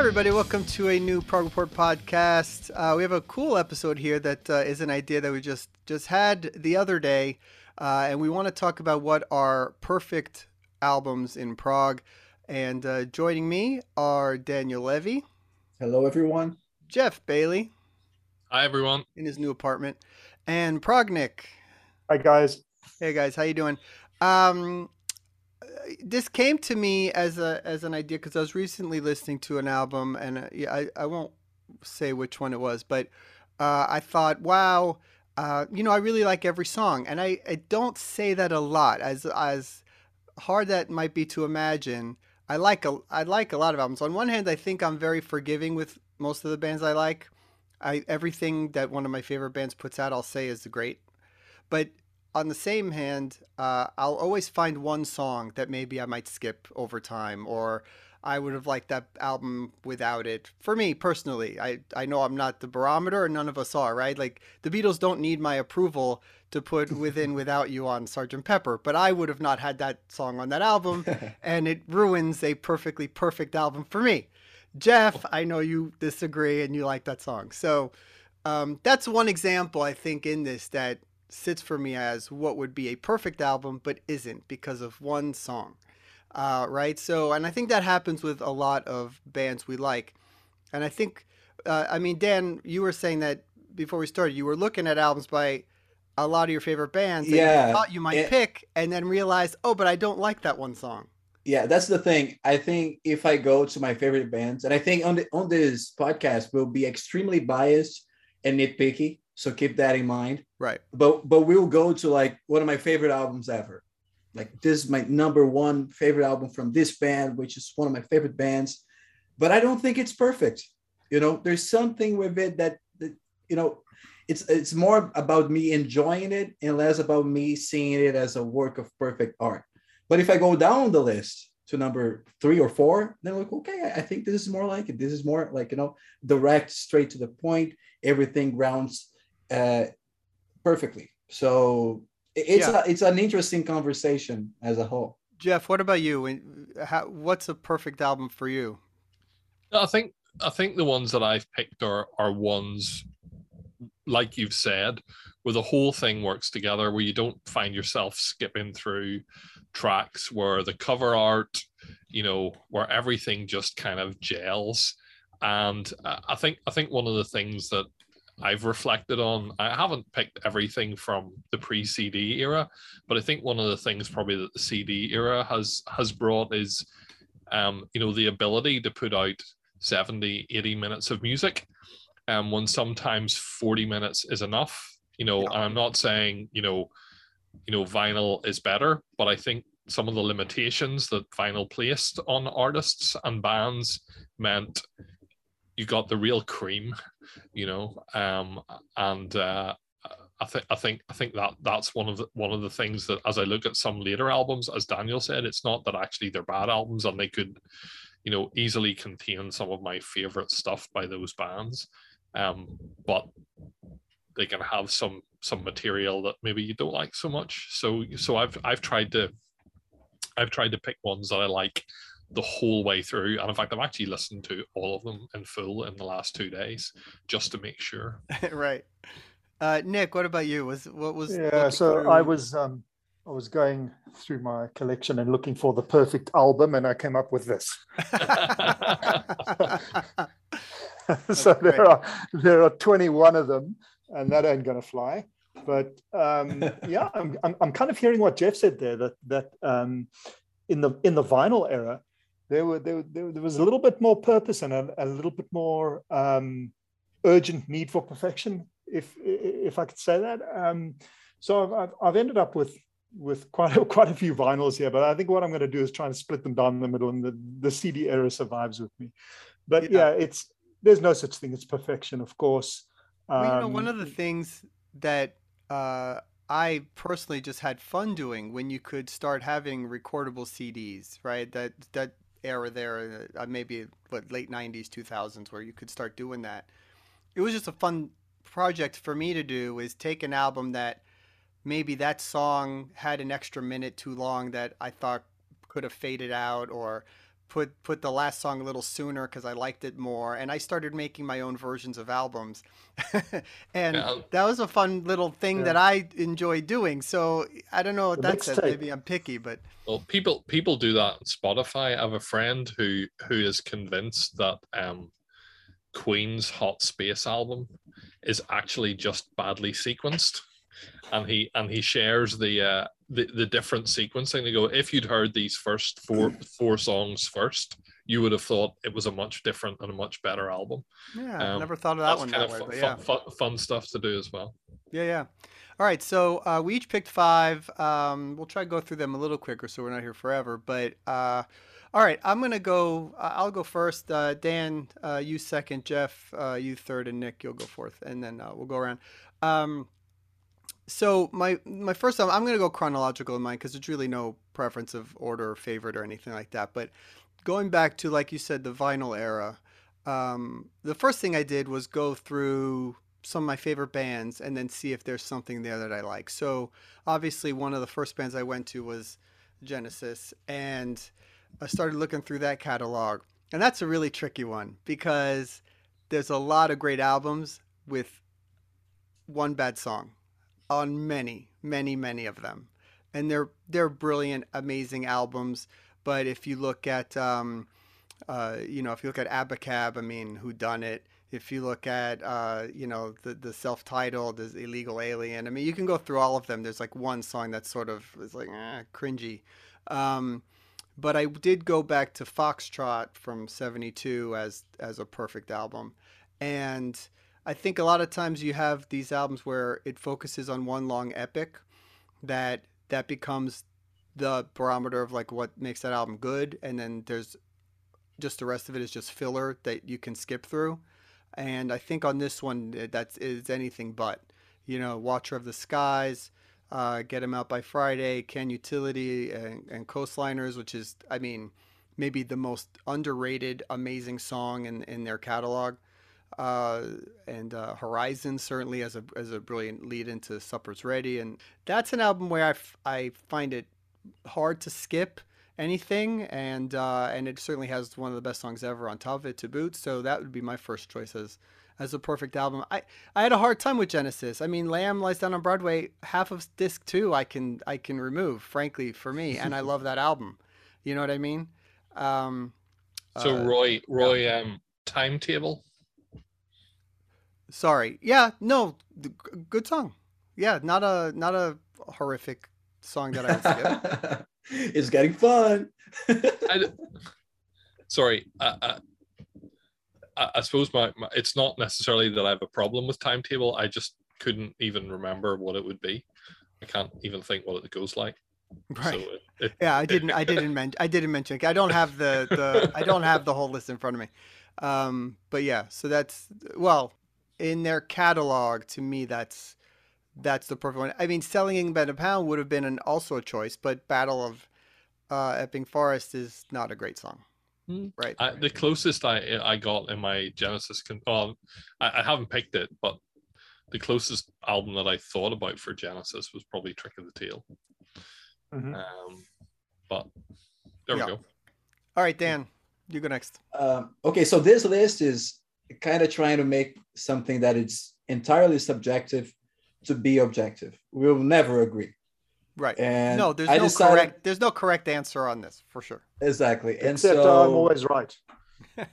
everybody. Welcome to a new Prog Report podcast. Uh, we have a cool episode here that uh, is an idea that we just just had the other day, uh, and we want to talk about what are perfect albums in prog. And uh, joining me are Daniel Levy, Hello, everyone. Geoff Bailey Hi everyone. in his new apartment, and Prognik. Hi guys. Hey guys, how you doing? Um, this came to me as a as an idea because I was recently listening to an album, and uh, I I won't say which one it was, but uh, I thought, wow, uh, you know, I really like every song, and I, I don't say that a lot, as as hard that might be to imagine. I like a I like a lot of albums. On one hand, I think I'm very forgiving with most of the bands I like. I everything that one of my favorite bands puts out, I'll say is great. But on the same hand, uh, I'll always find one song that maybe I might skip over time, or I would have liked that album without it. For me personally, I I know I'm not the barometer, and none of us are, right? Like the Beatles don't need my approval to put "Within Without You" on Sgt. Pepper, but I would have not had that song on that album, and it ruins a perfectly perfect album for me. Geoff, I know you disagree and you like that song, so um, that's one example I think in this that sits for me as what would be a perfect album, but isn't because of one song. Uh, right? So, and I think that happens with a lot of bands we like. And I think, uh, I mean, Dan, you were saying that before we started, you were looking at albums by a lot of your favorite bands that Yeah, you thought you might it- pick, and then realized, oh, but I don't like that one song. Yeah, that's the thing. I think if I go to my favorite bands, and I think on the on this podcast we'll be extremely biased and nitpicky, so keep that in mind. Right. But but we'll go to like one of my favorite albums ever. Like this is my number one favorite album from this band, which is one of my favorite bands. But I don't think it's perfect. You know, there's something with it that, that you know, it's it's more about me enjoying it and less about me seeing it as a work of perfect art. But if I go down the list to number three or four, then like, okay, I- I think this is more like it. This is more like, you know, direct, straight to the point. Everything rounds uh, perfectly. So it's Yeah. a, it's an interesting conversation as a whole. Geoff, what about you? When- How, what's a perfect album for you? I think I think the ones that I've picked are are ones like you've said, where the whole thing works together, where you don't find yourself skipping through tracks, where the cover art, you know, where everything just kind of gels. And uh, I think I think one of the things that I've reflected on, I haven't picked everything from the pre-CD era, but I think one of the things probably that the CD era has has brought is um, you know, the ability to put out 70, 80 minutes of music um, when sometimes 40 minutes is enough. You know, Yeah. and I'm not saying, you know, you know, vinyl is better, but I think some of the limitations that vinyl placed on artists and bands meant you got the real cream, you know, um, and uh, I think I think I think that that's one of the one of the things that as I look at some later albums, as Daniel said, it's not that actually they're bad albums and they could, you know, easily contain some of my favorite stuff by those bands, um, but they can have some some material that maybe you don't like so much. So so I've I've tried to I've tried to pick ones that I like the whole way through, and in fact I've actually listened to all of them in full in the last two days just to make sure. right. Uh, Nick, what about you? Was what was? Yeah, so through- I was um I was going through my collection and looking for the perfect album and I came up with this. so great. there are there are 21 of them and that ain't gonna fly. But um yeah, I'm, I'm I'm kind of hearing what Geoff said there that that um in the in the vinyl era there were there, there, there was a little bit more purpose and a, a little bit more um urgent need for perfection if if I could say that. Um, so I've, I've, ended up with with quite a, quite a few vinyls here, but I think what I'm going to do is try and split them down the middle, and the, the CD era survives with me. But Yeah. yeah, it's there's no such thing as perfection, of course. Well, you know, one Um, of the things that uh, I personally just had fun doing when you could start having recordable CDs, right? That that era there, uh, maybe what late '90s, 2000s, where you could start doing that. It was just a fun project for me to do. Is take an album that maybe that song had an extra minute too long that I thought could have faded out, or put put the last song a little sooner because I liked it more, and I started making my own versions of albums, and Yeah. that was a fun little thing Yeah. that I enjoy doing. So I don't know what The that says. Maybe I'm picky, but Well, people people do that on Spotify. I have a friend who who is convinced that um, Queen's Hot Space album is actually just badly sequenced, and he and he shares the uh, the the different sequencing. They go, if you'd heard these first four four songs first, you would have thought it was a much different and a much better album. yeah, I Um, never thought of that That's one kind that of way. fun, yeah. fun, fun stuff to do as well. Yeah, yeah. All right, so uh, we each picked five. Um, we'll try to go through them a little quicker, so we're not here forever. But uh, all right, I'm gonna go. Uh, I'll go first. Uh, Dan, uh, you second. Geoff, uh, you third, and Nick, you'll go fourth, and then uh, we'll go around. Um, so my my first I'm gonna go chronological in mine because there's really no preference of order or favorite or anything like that. But going back to like you said, the vinyl era. Um, the first thing I did was go through some of my favorite bands and then see if there's something there that I like. So obviously one of the first bands I went to was Genesis and I started looking through that catalog. And that's a really tricky one because there's a lot of great albums with one bad song on many, many, many of them. And they're they're brilliant, amazing albums. But if you look at um, uh, you know, if you look at Abacab, I mean, Who Dunnit? If you look at, uh, you know, the the self-titled, is Illegal Alien. I mean, you can go through all of them. There's like one song that's sort of is like eh, cringy. Um, but I did go back to Foxtrot from '72 as as a perfect album, and I think a lot of times you have these albums where it focuses on one long epic, that that becomes the barometer of like what makes that album good, and then there's just the rest of it is just filler that you can skip through. And I think on this one, eh, that's is anything but. You know, Watcher of the Skies, uh, Get 'Em Out by Friday, Can Utility, and, and Coastliners, which is, I mean, maybe the most underrated, amazing song in, in their catalog. Uh, and uh, Horizon certainly as a as a brilliant lead into Supper's Ready, and that's an album where I, f- I find it hard to skip anything, and uh, and it certainly has one of the best songs ever on top of it to boot. So that would be my first choice as as a perfect album. I I had a hard time with Genesis. I mean, Lamb Lies Down on Broadway. Half of disc two I can I can remove, frankly, for me, and I love that album. You know what I mean? Um, So uh, Roie, Roie, um, timetable. Sorry. Yeah, no, d- g- good song. Yeah, not a not a horrific song that I would skip. it's getting fun. I d- sorry, I, I, I I suppose my, my it's not necessarily that I have a problem with timetable. I just couldn't even remember what it would be. I can't even think what it goes like. right. So it, it, Yeah, I didn't. I didn't mention. I didn't mention. I don't have the the. I don't have the whole list in front of me. Um, but yeah, so that's well in their catalog. To me, that's that's the perfect one. I mean, selling by a pound would have been an also a choice, but Battle of uh, Epping Forest is not a great song, Hmm. right? I, the closest I I got in my Genesis, con- well, I, I haven't picked it, but the closest album that I thought about for Genesis was probably Trick of the Tail. Mhm. Um, but there Yeah. we go. All right, Dan, you go next. Um, okay, so this list is kind of trying to make something that it's entirely subjective to be objective. We'll never agree. Right. And no, there's I no decided- correct. There's no correct answer on this for sure. Exactly. And Except so, I'm always right.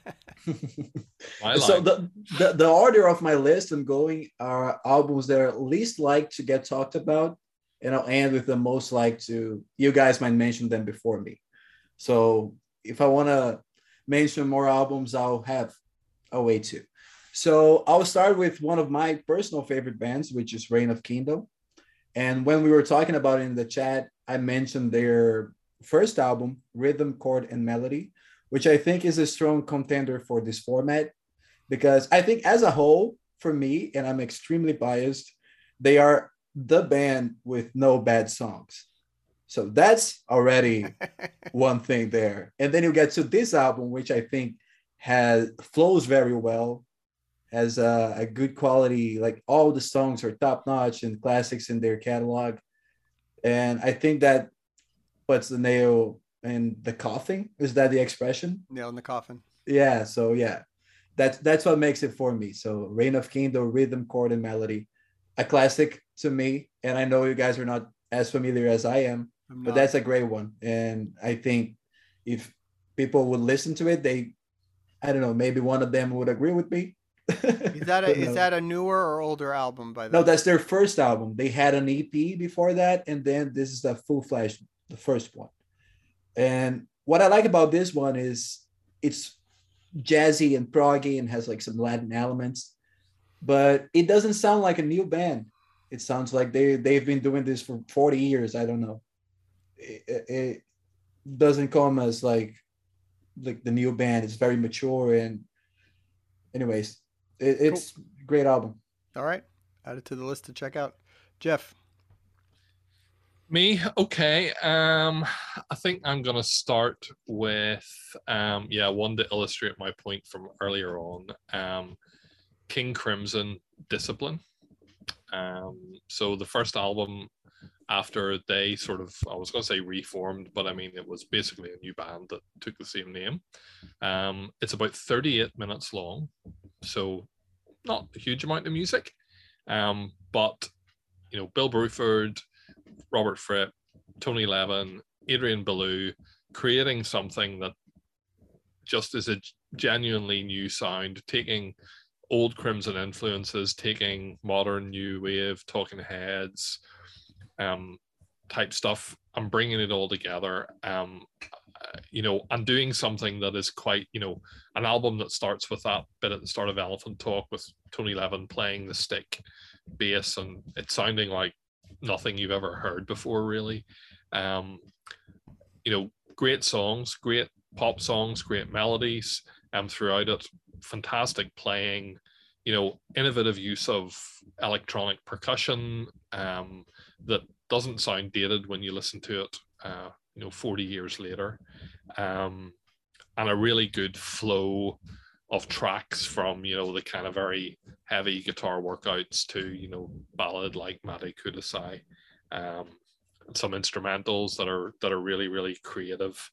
So the, the the order of my list I'm going are albums that are least like to get talked about, and I'll end with the most like to. You guys might mention them before me. So if I want to mention more albums, I'll have a way to. So I'll start with one of my personal favorite bands, which is Reign of Kindo. And when we were talking about it in the chat, I mentioned their first album, Rhythm, Chord, and Melody, which I think is a strong contender for this format because I think as a whole, for me, and I'm extremely biased, they are the band with no bad songs. So that's already one thing there. And then you get to this album, which I think has flows very well, has a, a good quality, like all the songs are top notch and classics in their catalog. And I think that puts the nail and the coffin. Is that the expression? Nail in the coffin. Yeah. So yeah, that's that's what makes it for me. So Reign of Kindo, rhythm, chord, and melody, a classic to me. And I know you guys are not as familiar as I am, but that's a great one. And I think if people would listen to it, they, I don't know, maybe one of them would agree with me. Is that a is that a newer or older album by the No, that's their first album. They had an EP before that, and then this is the full flash, the first one. And what I like about this one is it's jazzy and proggy and has like some Latin elements, but it doesn't sound like a new band. It sounds like they they've been doing this for 40 years. I don't know. It- it doesn't come as like like the new band. It's very mature and anyways, it, it's a great album. All right, add it to the list to check out. Geoff, Me, okay. Um, I think I'm gonna start with um, yeah, one to illustrate my point from earlier on. Um, King Crimson, Discipline. Um, so the first album after they sort of, I was gonna say reformed, but I mean it was basically a new band that took the same name. Um, it's about 38 minutes long, so not a huge amount of music. Um, but you know, Bill Bruford, Robert Fripp, Tony Levin, Adrian Belew, creating something that just is a genuinely new sound, taking old Crimson influences, taking modern new wave, Talking Heads, um, type stuff, and bringing it all together. Um, you know, and doing something that is quite, you know, an album that starts with that bit at the start of Elephant Talk with Tony Levin playing the stick bass and it sounding like nothing you've ever heard before, really. Um, you know, great songs, great pop songs, great melodies um, throughout it, fantastic playing, you know, innovative use of electronic percussion um, that doesn't sound dated when you listen to it, uh, you know, 40 years later. Um, and a really good flow of tracks from, you know, the kind of very heavy guitar workouts to, you know, ballad like Matte Kudasai. Um, some instrumentals that are that are really, really creative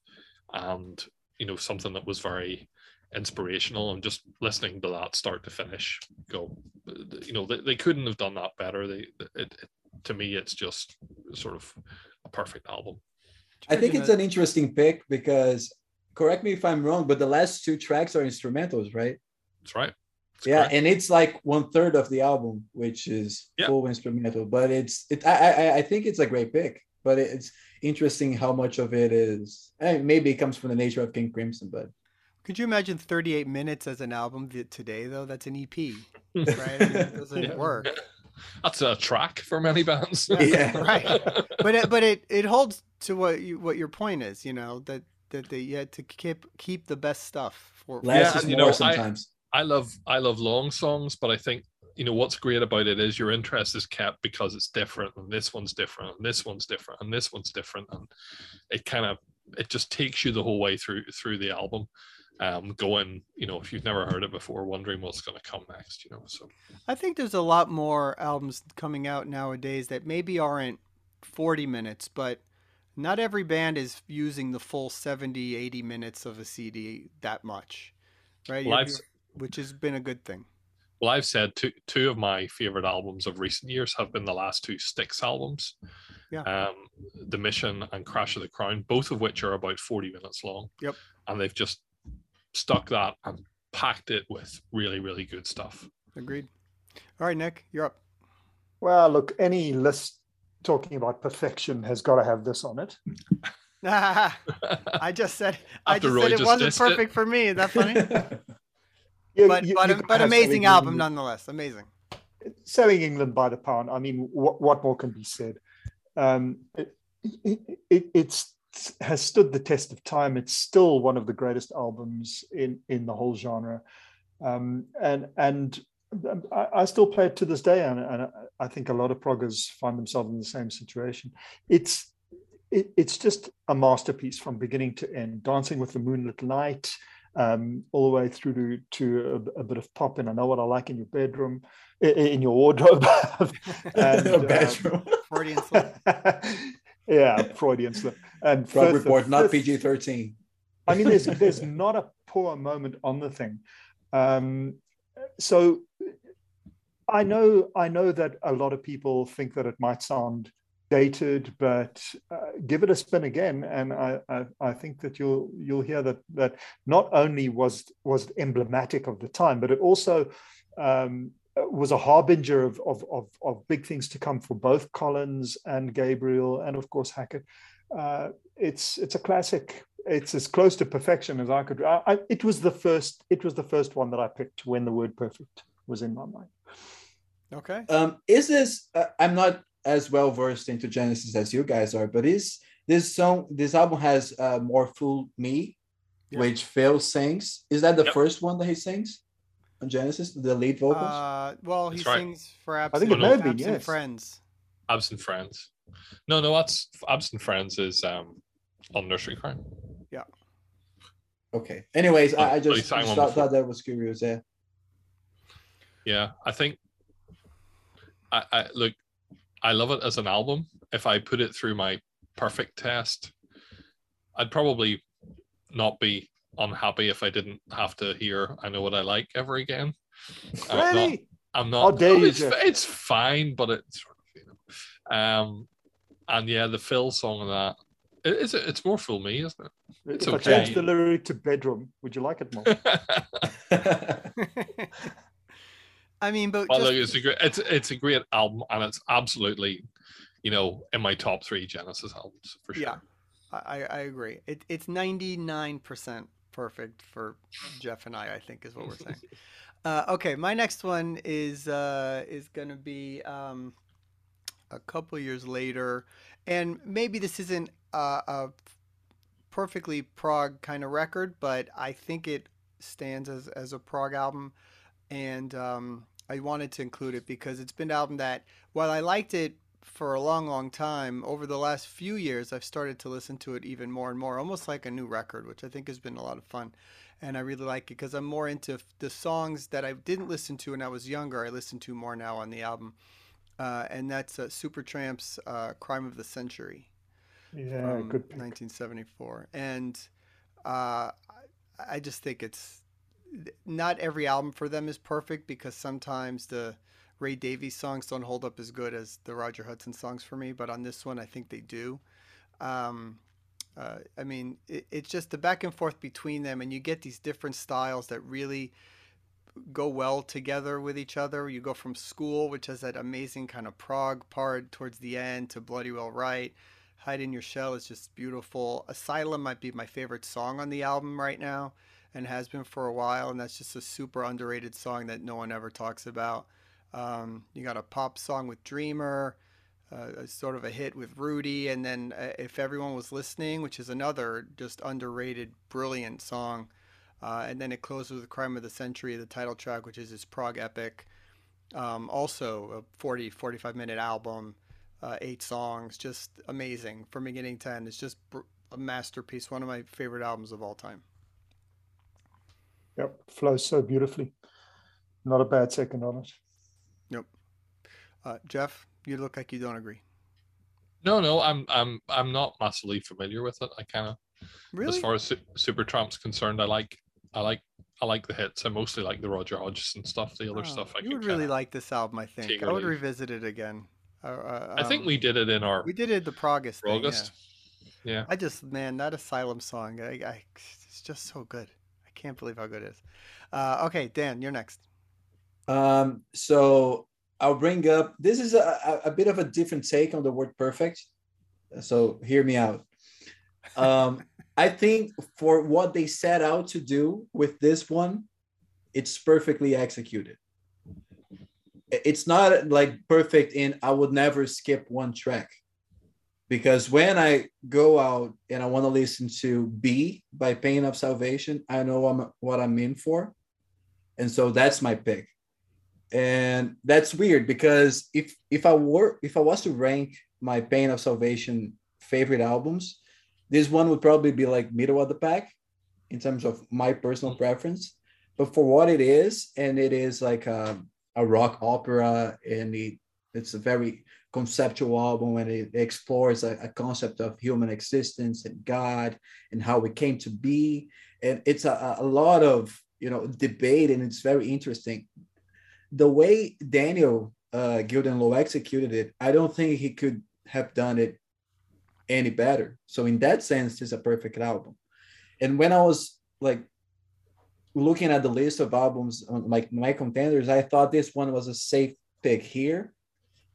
and, you know, something that was very inspirational and just listening to that start to finish go you know they, they couldn't have done that better they it, it, to me it's just sort of a perfect album I think it's an interesting pick because correct me if I'm wrong, but the last two tracks are instrumentals, right? that's right That's yeah, correct. and it's like one third of the album, which is Yeah. full instrumental. But it's it. I, I I think it's a great pick. But it's interesting how much of it is. maybe it comes from the nature of King Crimson, but Could you imagine 38 minutes as an album today, though? That's an EP, right? I mean, it doesn't Yeah. work. That's a track for many bands Yeah. right. But it, but it, it holds to what you what your point is, you know, that that they you had to keep keep the best stuff for. for- less Yeah, is and you more know, I- sometimes. I love I love long songs, but I think you know what's great about it is your interest is kept because it's different, and this one's different, and this one's different, and this one's different, and it kind of it just takes you the whole way through through the album, um, going you know if you've never heard it before, wondering what's going to come next, you know. So I think there's a lot more albums coming out nowadays that maybe aren't 40 minutes, but not every band is using the full 70, 80 minutes of a CD that much, right? Well, You- I've- you- which has been a good thing. well, I've said two two of my favorite albums of recent years have been the last two Styx albums, Yeah. um, The Mission and Crash of the Crown, both of which are about forty minutes long. Yep. and they've just stuck that and packed it with really really good stuff. Agreed. All right, Nick, you're up. Well, look, any list talking about perfection has got to have this on it. I just said I just Roie said it just wasn't dissed it. perfect for me. Is that funny? You- but you- but, you but amazing Selling album England- nonetheless. Amazing. selling England by the pound. I mean, what, what more can be said? Um, it, it, it it's has stood the test of time. It's still one of the greatest albums in in the whole genre, um, and and I, I still play it to this day, and, and I think a lot of proggers find themselves in the same situation. It's it, it's just a masterpiece from beginning to end. Dancing with the Moonlit Knight, um, all the way through to to a, a bit of pop, and I know what I like in your bedroom, i- i- in your wardrobe. and, um, Bedroom. Slip. yeah, Freudian slip. And fifth- report, not PG thirteen. I mean, there's there's not a poor moment on the thing. Um, so I know I know that a lot of people think that it might sound dated, but uh, give it a spin again, and I, I I think that you'll you'll hear that that not only was was emblematic of the time, but it also um, was a harbinger of, of of of big things to come for both Collins and Gabriel, and of course Hackett. Uh, it's it's a classic it's as close to perfection as I could. I, I, it was the first. It was the first one that I picked when the word "perfect" was in my mind. Okay. Um, is this? Uh, I'm not as well versed into Genesis as you guys are, but is this song? This album has uh, "More Fool Me," Yeah. which Phil sings. Is that the Yep. first one that he sings on Genesis? The lead vocals. Uh, well, he right. sings for I absent, think it may have been, absent yes. friends. Absent Friends. No, no, that's Absent Friends is um on Nursery Cryme. Yeah. Okay. Anyways, but I, I just, sang just thought, thought that was curious. Yeah. Yeah, I think I, I look I love it as an album. If I put it through my perfect test, I'd probably not be unhappy if I didn't have to hear I know what I like ever again. I'm not- Really? I'm not How dare no, it's, it's fine, but it's sort of, you know. Um and yeah, the Phil song of that it- it's it's more for me, isn't it? It's if I change the lyric to "bedroom," would you like it more? I mean, but Well, just, look, it's a great, it's it's a great album, and it's absolutely, you know, in my top three Genesis albums for sure. Yeah. I, I agree. It, it's 99% perfect for Geoff and I, I think is what we're saying. Uh, okay, my next one is uh, is going to be um, a couple years later, and maybe this isn't a, a perfectly prog kind of record, but I think it stands as, as a prog album, and um, I wanted to include it because it's been an album that, while I liked it for a long, long time, over the last few years, I've started to listen to it even more and more, almost like a new record, which I think has been a lot of fun and I really like it because I'm more into the songs that I didn't listen to when I was younger. I listen to more now on the album, uh, and that's uh, Supertramp's uh, "Crime of the Century" Yeah, from good pick. 1974, and uh, I just think it's not every album for them is perfect because sometimes the Ray Davies songs don't hold up as good as the Roger Hodgson songs for me, but on this one I think they do. Um, uh, I mean, it, it's just the back and forth between them, and you get these different styles that really go well together with each other. You go from School, which has that amazing kind of prog part towards the end, to Bloody Well Right. Hide in Your Shell is just beautiful. Asylum might be my favorite song on the album right now, and has been for a while, and that's just a super underrated song that no one ever talks about. Um, you got a pop song with Dreamer uh, sort of a hit with Rudy, and then uh, If Everyone Was Listening, which is another just underrated, brilliant song. Uh, and then it closes with Crime of the Century, the title track, which is his prog epic. Um, also a 40, 45 minute album, uh, eight songs, just amazing from beginning to end. It's just br- a masterpiece, one of my favorite albums of all time. Yep, flows so beautifully. Not a bad second on it. Uh, Geoff, you look like you don't agree. No, no, I'm I'm I'm not massively familiar with it. I kind of, Really? as far as Su- Supertramp's concerned, I like I like I like the hits. I mostly like the Roger Hodgson stuff. The other Oh, stuff I you would really like this album, I think. I would revisit it again. Uh, uh, I think um, we did it in our we did it the Progress for thing, yeah. August. Yeah. I just man, that Asylum song, I, I it's just so good. I can't believe how good it is. Uh, okay, Dan, you're next. Um, so I'll bring up this is a, a, bit of a different take on the word perfect. So hear me out. Um, I think for what they set out to do with this one, it's perfectly executed. It's not like perfect in I would never skip one track. Because when I go out and I want to listen to BE by Pain of Salvation, I know I'm, what I'm in for. And so that's my pick and that's weird because if if I were if I was to rank my Pain of Salvation favorite albums, this one would probably be like middle of the pack in terms of my personal mm. preference. But for what it is, and it is like a, a rock opera, and it, it's a very conceptual album and it explores a, a, concept of human existence and God and how we came to be. And it's a, a lot of you know debate and it's very interesting. The way Daniel uh, Gildenlöw executed it, I don't think he could have done it any better. So in that sense, it's a perfect album. And when I was like looking at the list of albums like my contenders, I thought this one was a safe pick here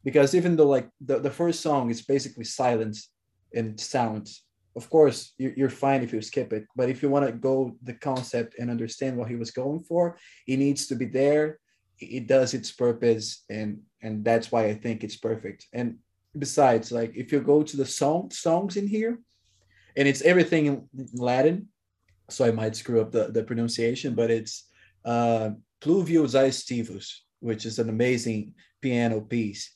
because even though like the, the first song is basically silence and sounds of course you're fine if you skip it but if you want to go the concept and understand what he was going for it needs to be there it does its purpose and and that's why i think it's perfect and besides like if you go to the song songs in here and it's everything in latin so i might screw up the, the pronunciation but it's uh pluvius aestivus which is an amazing piano piece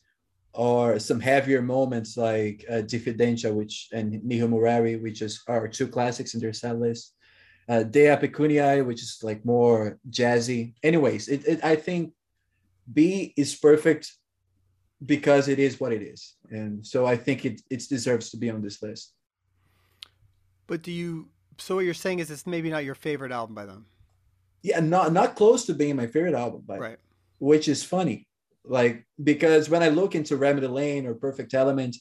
or some heavier moments like uh, Diffidentia, which and Nihil Morari, which is are two classics in their set list. Uh, Dea Pecuniae, which is like more jazzy. Anyways, it, it, I think BE is perfect because it is what it is, and so I think it it deserves to be on this list. But do you? So what you're saying is it's maybe not your favorite album by them. Yeah, not not close to being my favorite album, but right. which is funny like because when I look into Remedy Lane or Perfect Element,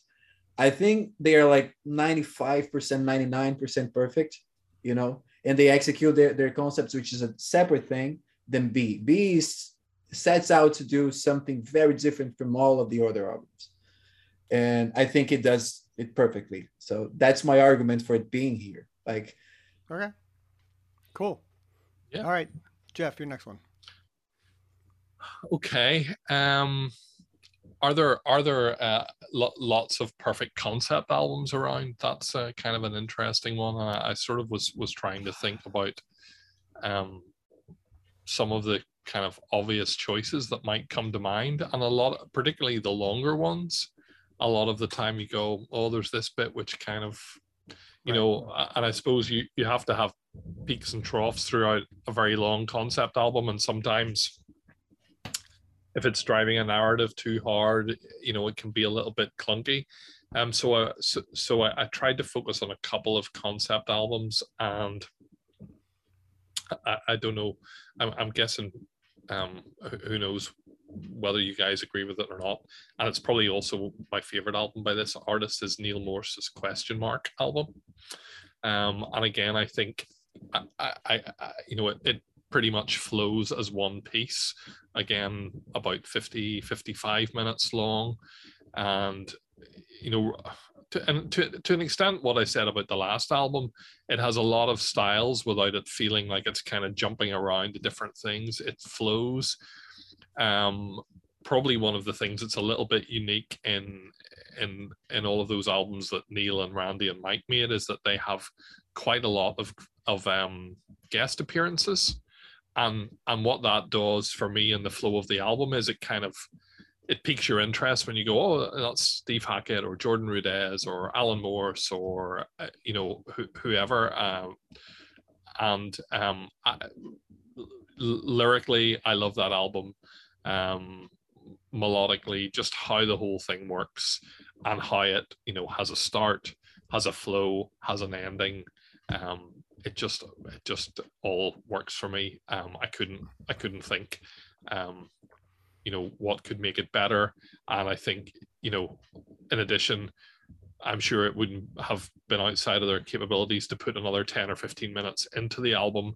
I think they are like 95%, 99% perfect, you know, and they execute their, their concepts, which is a separate thing than BE. BE is, sets out to do something very different from all of the other albums. And I think it does it perfectly. So that's my argument for it being here. Like, okay, cool. Yeah. All right, Geoff, your next one okay. Um, are there are there uh, lo- lots of perfect concept albums around? That's uh, kind of an interesting one. I, I, sort of was was trying to think about um, some of the kind of obvious choices that might come to mind, and a lot, particularly the longer ones. A lot of the time, you go, "Oh, there's this bit which kind of you know and i suppose you you have to have peaks and troughs throughout a very long concept album and sometimes if it's driving a narrative too hard, you know, it can be a little bit clunky. Um, so I, so, so I, I tried to focus on a couple of concept albums, and I, I don't know. I'm, I'm guessing, um, who knows whether you guys agree with it or not. And it's probably also my favorite album by this artist is Neal Morse's Question Mark album. Um, and again, I think I, I, I you know, it, it pretty much flows as one piece. Again about 50 55 minutes long. And you know to, and to, to an extent what i said about the last album it has a lot of styles without it feeling like it's kind of jumping around to different things. It flows. Um probably one of the things that's a little bit unique in in in all of those albums that neal and randy and mike made is that they have quite a lot of of um guest appearances and and what that does for me in the flow of the album is it kind of it piques your interest when you go oh that's steve hackett or jordan rudess or alan morse or uh, you know wh- whoever. Um, and um, I, lyrically i love that album. Um, melodically just how the whole thing works and how it you know has a start has a flow has an ending. Um, it just it just all works for me. Um, I couldn't I couldn't think, um, you know, what could make it better. And I think you know, in addition, I'm sure it wouldn't have been outside of their capabilities to put another ten or fifteen minutes into the album,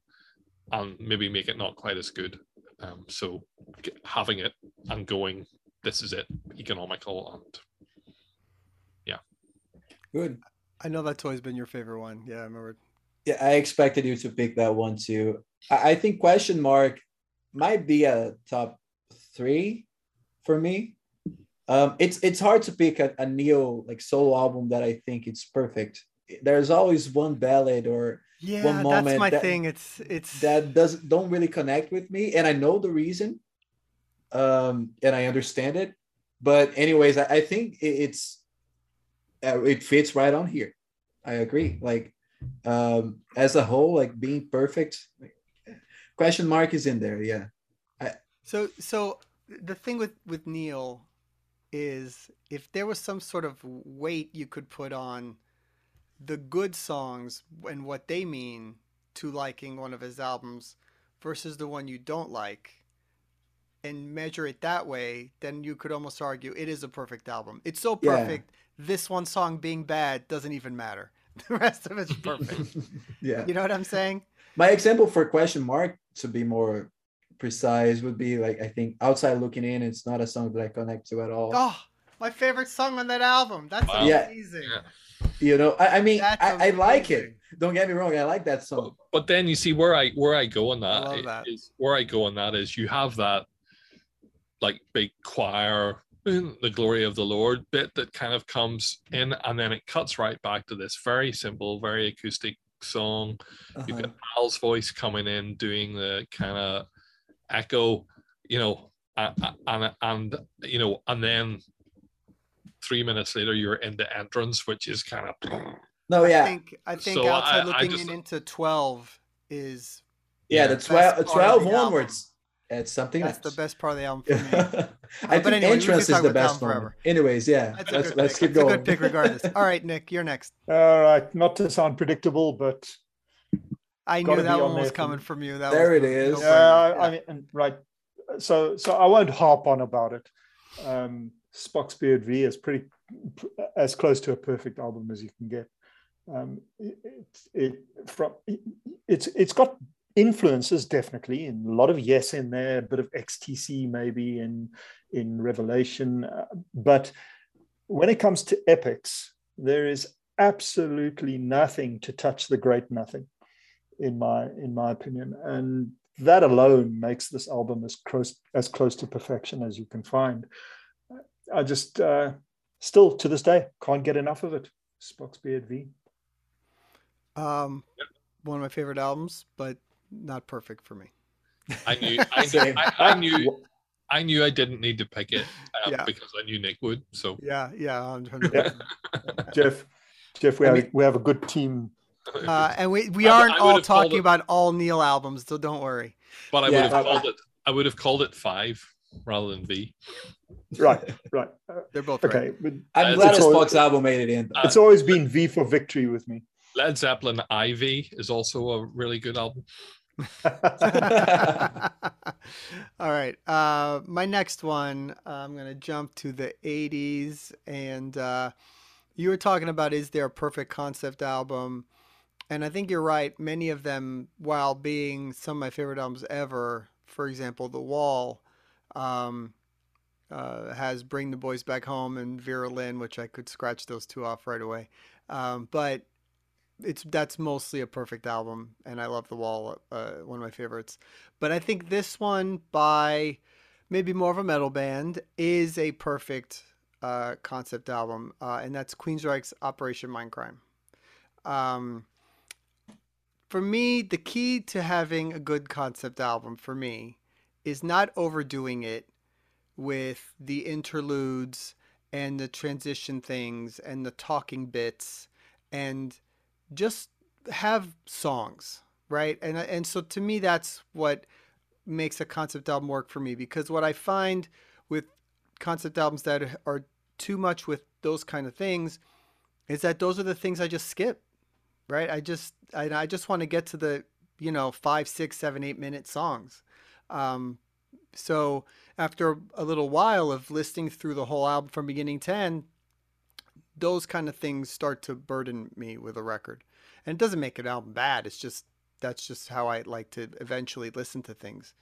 and maybe make it not quite as good. Um, so having it and going, this is it, economical and yeah, good. I know that's always been your favorite one. Yeah, I remember yeah, I expected you to pick that one too. I, I think question mark might be a top three for me. Um, it's it's hard to pick a, a Neal like solo album that I think it's perfect. There's always one ballad or yeah, one moment that's my that, thing. It's it's that doesn't don't really connect with me, and I know the reason, um, and I understand it. But anyways, I, I think it, it's uh, it fits right on here. I agree. Like um, as a whole, like being perfect, question mark is in there. Yeah. I, so so the thing with with Neal is if there was some sort of weight you could put on the good songs and what they mean to liking one of his albums versus the one you don't like and measure it that way, then you could almost argue it is a perfect album. It's so Yeah. perfect. This one song being bad doesn't even matter. The rest of it's perfect. yeah. you know what I'm saying? My example for question mark to be more precise would be like I think outside looking in. It's not a song that I connect to at all. Oh, my favorite song on that album. That's Wow. Amazing. Yeah. You know, I, I mean, I, I like it. Don't get me wrong. I like that song. But then you see where I where I go on that i- that. is where I go on that is you have that like big choir in the glory of the Lord bit that kind of comes in and then it cuts right back to this very simple, very acoustic song. You've Uh-huh. got Al's voice coming in doing the kind of echo, you know, a- a- and and you know, and then three minutes later you're in the entrance, which is kind of No, I yeah, think I think So I- outside I looking just- in into twelve is yeah. yeah. The Best twelve, part of twelve album. onwards. It's something that's else. the best part of the album for me. I but think anyway, we could entrance is the about best one one. forever. Anyways, yeah. That's a Let's, let's pick. keep That's going. a good pick regardless. All right, Nick, you're next. All right, not to sound predictable, but I Gotta knew that on one was coming from you. That There was it the is. no-brainer. yeah, Yeah. I mean, right. So, so I won't harp on about it. Um, Spock's Beard V is pretty as close to a perfect album as you can get. Um, it, it from it's it's got influences definitely, and a lot of yes in there, a bit of XTC maybe in in Revelation, uh, but when it comes to epics, there is absolutely nothing to touch the great nothing in my in my opinion and that alone makes this album as close as close to perfection as you can find. I just uh still to this day can't get enough of it. Spock's beard v. Um, one of my favorite albums, but not perfect for me. I knew I knew I, I knew I knew I didn't need to pick it um, Yeah. because I knew Nick would. So Yeah, yeah, Yeah. geoff geoff we I have mean- we have a good team Uh, and we, we I- I aren't would all have called talking it- about all Neal albums, so don't worry. but I Yeah, would have I- called it I would have called it five rather than V. right right Uh, They're both okay right. but I'm It's glad a all- Spock's album made it in. it's always been v for victory with me Led Zeppelin Ivy is also a really good album. all right. Uh, my next one, I'm going to jump to the 80s. And uh, you were talking about is there a perfect concept album? And I think you're right. Many of them, while being some of my favorite albums ever, for example, The Wall, um, uh, has Bring the Boys Back Home and Vera Lynn, which I could scratch those two off right away. Um, but it's that's mostly a perfect album, and I love The Wall, uh, one of my favorites. But I think this one by maybe more of a metal band is a perfect uh, concept album, uh, and that's Queensryche's Operation Mindcrime. Um, for me, the key to having a good concept album for me is not overdoing it with the interludes and the transition things and the talking bits and just have songs, right? And and so to me that's what makes a concept album work for me because what I find with concept albums that are too much with those kind of things is that those are the things I just skip, right? I just I, I just want to get to the you know five, six, seven, eight minute songs. Um, so after a little while of listening through the whole album from beginning to end, those kind of things start to burden me with a record. And it doesn't make an album bad. It's just that's just how I like to eventually listen to things.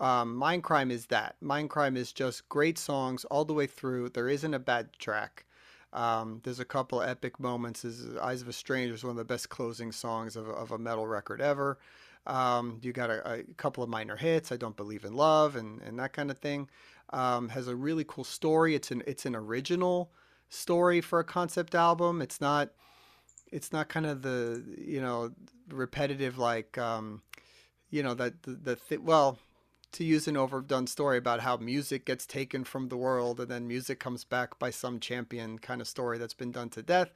Um, Mindcrime is that. Mindcrime is just great songs all the way through. There isn't a bad track. Um, there's a couple epic moments. Is Eyes of a Stranger is one of the best closing songs of, of a metal record ever. Um, you got a, a, couple of minor hits. I don't believe in love and, and that kind of thing. Um, has a really cool story. It's an it's an original story for a concept album. It's not it's not kind of the you know repetitive like um, you know that the, the th- well to use an overdone story about how music gets taken from the world and then music comes back by some champion kind of story that's been done to death.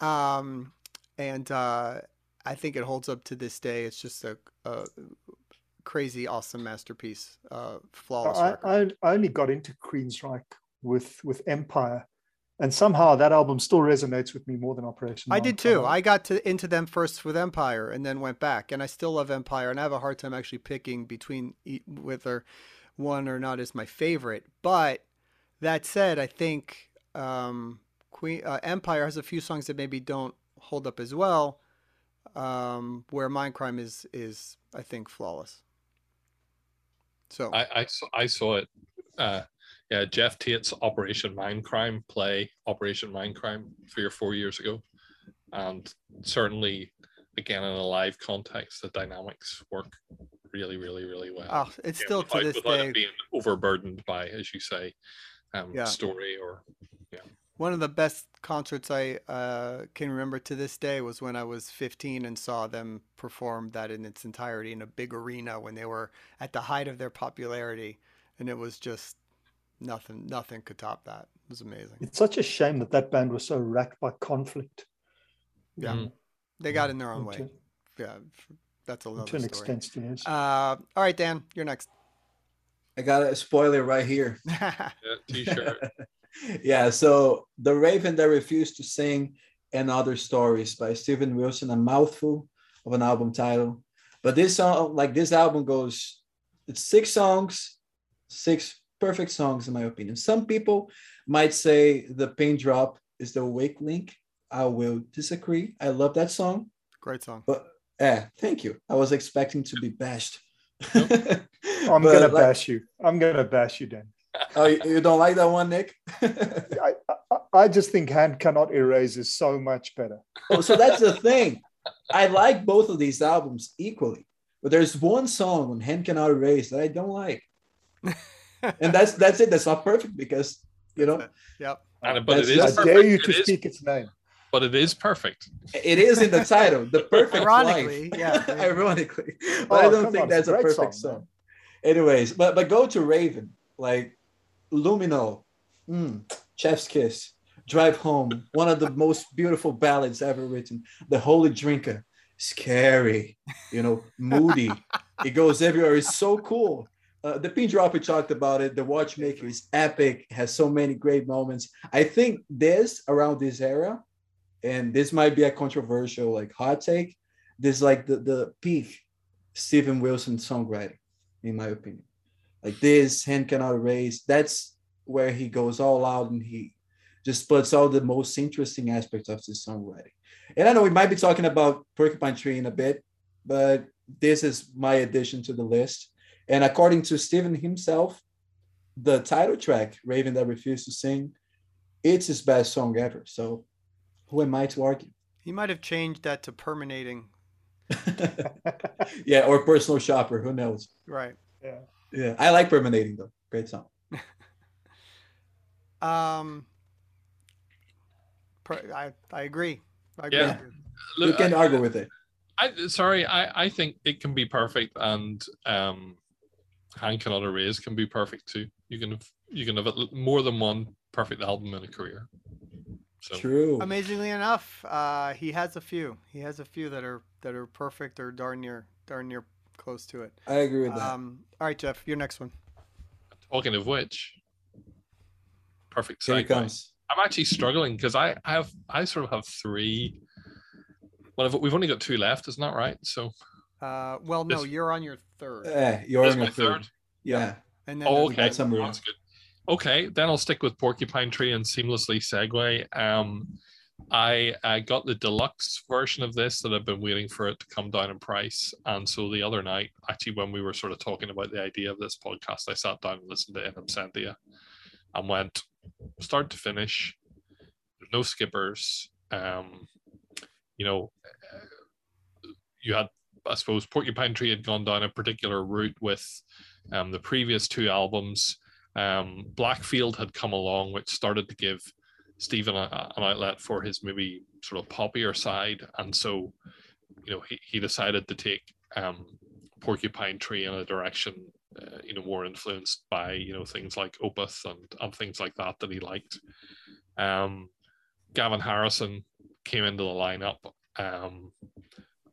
Um, and uh, I think it holds up to this day. It's just a, a crazy, awesome masterpiece, uh, flawless I, record. I, I only got into Queensryche with with Empire, and somehow that album still resonates with me more than Operation. I did too. I got to into them first with Empire and then went back, and I still love Empire, and I have a hard time actually picking between e- whether one or not is my favorite. But that said, I think um, Queen uh, Empire has a few songs that maybe don't hold up as well, um, where Mindcrime is is I think flawless. So I, I saw I saw it. Uh, yeah, Geoff Tate's Operation Mindcrime play Operation Mindcrime three or four years ago, and certainly, again in a live context, the dynamics work really, really, really well. oh, it's Yeah, still to without, this without day it being overburdened by, as you say, um, Yeah. story or yeah. One of the best concerts I uh, can remember to this day was when I was 15 and saw them perform that in its entirety in a big arena when they were at the height of their popularity, and it was just nothing. Nothing could top that. It was amazing. It's such a shame that that band was so racked by conflict. Yeah, Mhm. they got in their own way. To, Yeah, f- that's to another an story. extent, yes. Uh, all right, Dan, you're next. I got a spoiler right here. yeah, t-shirt. yeah, so The Raven That Refused to Sing and Other Stories by Steven Wilson, a mouthful of an album title. But this song, like this album goes, it's six songs, six perfect songs, in my opinion. Some people might say the pin drop is the wake link. I will disagree. I love that song. Great song. But yeah, thank you. I was expecting to be bashed. I'm gonna like- bash you. I'm gonna bash you, Dan. Oh, you you don't like that one, Nick? I, I, I just think Hand Cannot Erase is so much better. oh, so that's the thing. I like both of these albums equally, but there's one song on Hand Cannot Erase that I don't like, and that's that's it. That's not perfect because you know Yep. And, but it is I perfect. dare you It to is- its name. but it is perfect. it is in the title, the perfect Ironically, life. yeah. Ironically, but I Oh, don't think on, that's a a perfect song, song. Anyways, but but go to Raven, like Luminol, mm, Chef's Kiss, Drive Home, one of the most beautiful ballads ever written. The Holy Drinker, scary, you know, moody. it goes everywhere. It's so cool. Uh, the pin drop we talked about it. The Watchmaker is epic. Has so many great moments. I think this around this era, and this might be a controversial like hot take. This is like the the peak Steven Wilson songwriting, in my opinion. Like this, hand cannot erase. That's where he goes all out and he just puts all the most interesting aspects of his songwriting. And I know we might be talking about Porcupine Tree in a bit, but this is my addition to the list. And according to Steven himself, the title track, Raven That Refused to Sing, it's his best song ever. So who am I to argue? He might have changed that to permanating. yeah, or personal shopper, who knows? Right. Yeah. Yeah, I like Permanating though. Great song. Um. Per, I I agree. I agree. Yeah. with you. You can I- argue with it. I sorry, I I think it can be perfect, and um, hand cannot erase can be perfect too. You can have you can have more than one perfect album in a career. So True. Amazingly enough, uh, he has a few. He has a few that are that are perfect or darn near darn near close to it. I agree with that. Um, all right, Geoff, your next one. talking of which, perfect Here it segue. comes. I'm actually struggling because I I have I sort of have three. Well, I've- we've only got two left, isn't that right? So Uh, well, no, This- you're on your third, Eh, you're on your third. third? Yeah. and then Oh, okay. some room. That's good. Okay, then I'll stick with Porcupine Tree and seamlessly segue. Um, I I got the deluxe version of this that I've been waiting for it to come down in price, and so the other night, actually, when we were sort of talking about the idea of this podcast, I sat down and listened to In Absentia, and went start to finish. There's no skippers. Um, you know, uh, you had I suppose Porcupine Tree had gone down a particular route with um, the previous two albums. Um, Blackfield had come along, which started to give Steven a, an outlet for his maybe sort of poppier side, and so you know he, he decided to take um, Porcupine Tree in a direction uh, you know more influenced by you know things like Opeth and and things like that that he liked. Um, Gavin Harrison came into the lineup, um,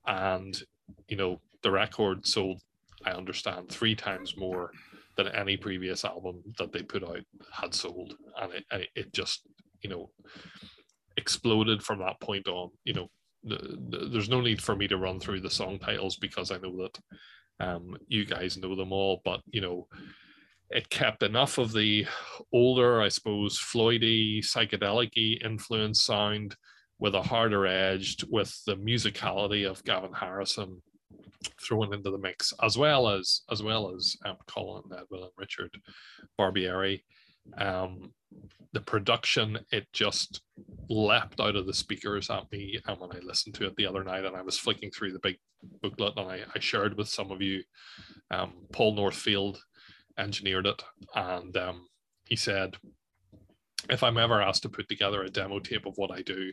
and you know the record sold. I understand three times more than any previous album that they put out had sold, and it it just you know exploded from that point on. You know, the, the, there's no need for me to run through the song titles because I know that um, you guys know them all, but you know, it kept enough of the older, I suppose, Floydy, psychedelic influence sound with a harder edged, with the musicality of Gavin Harrison thrown into the mix, as well as as well as um, Colin Edwin and Richard Barbieri. Um, the production, it just leapt out of the speakers at me. And when I listened to it the other night, and I was flicking through the big booklet, and I, I shared with some of you, um, Paul Northfield engineered it, and um, he said, if I'm ever asked to put together a demo tape of what I do,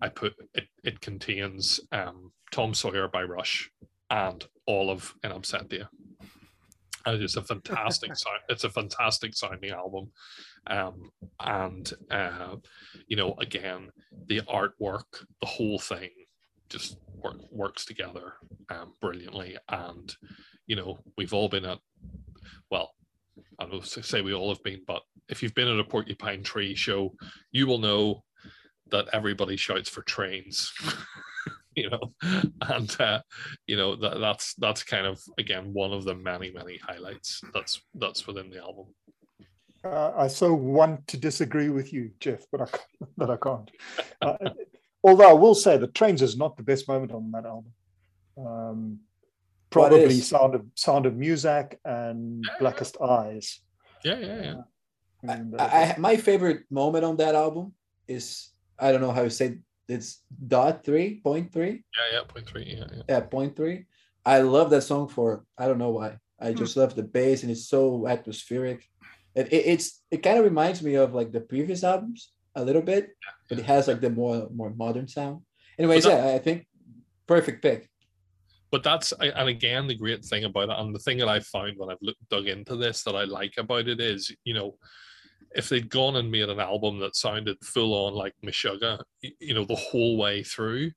I put it. It contains um, Tom Sawyer by Rush and all of In Absentia. And it's a fantastic sound. It's a fantastic sounding album, um, and uh, you know, again, the artwork, the whole thing, just work, works together um, brilliantly. And you know, we've all been at, well, I don't say we all have been, but if you've been at a Porcupine Tree show, you will know that everybody shouts for trains. you know, and uh, you know that that's that's kind of again one of the many many highlights that's that's within the album. Uh, I so want to disagree with you, Geoff, but I but I can't. Uh, although I will say the trains is not the best moment on that album. Um, probably Sound of Sound of Music and Yeah, yeah. Blackest Eyes. Yeah, yeah, yeah. And, I, I, my favorite moment on that album is I don't know how to say it's dot three point three Yeah, yeah, point three. Yeah, yeah. yeah point three. I love that song for I don't know why. I hmm. just love the bass and it's so atmospheric. It, it it's it kind of reminds me of like the previous albums a little bit, but it has like the more more modern sound. Anyways, that- yeah, I think perfect pick. But that's and again the great thing about it, and the thing that I found when I've looked dug into this that I like about it is, you know, if they'd gone and made an album that sounded full on like Meshuggah, you know, the whole way through,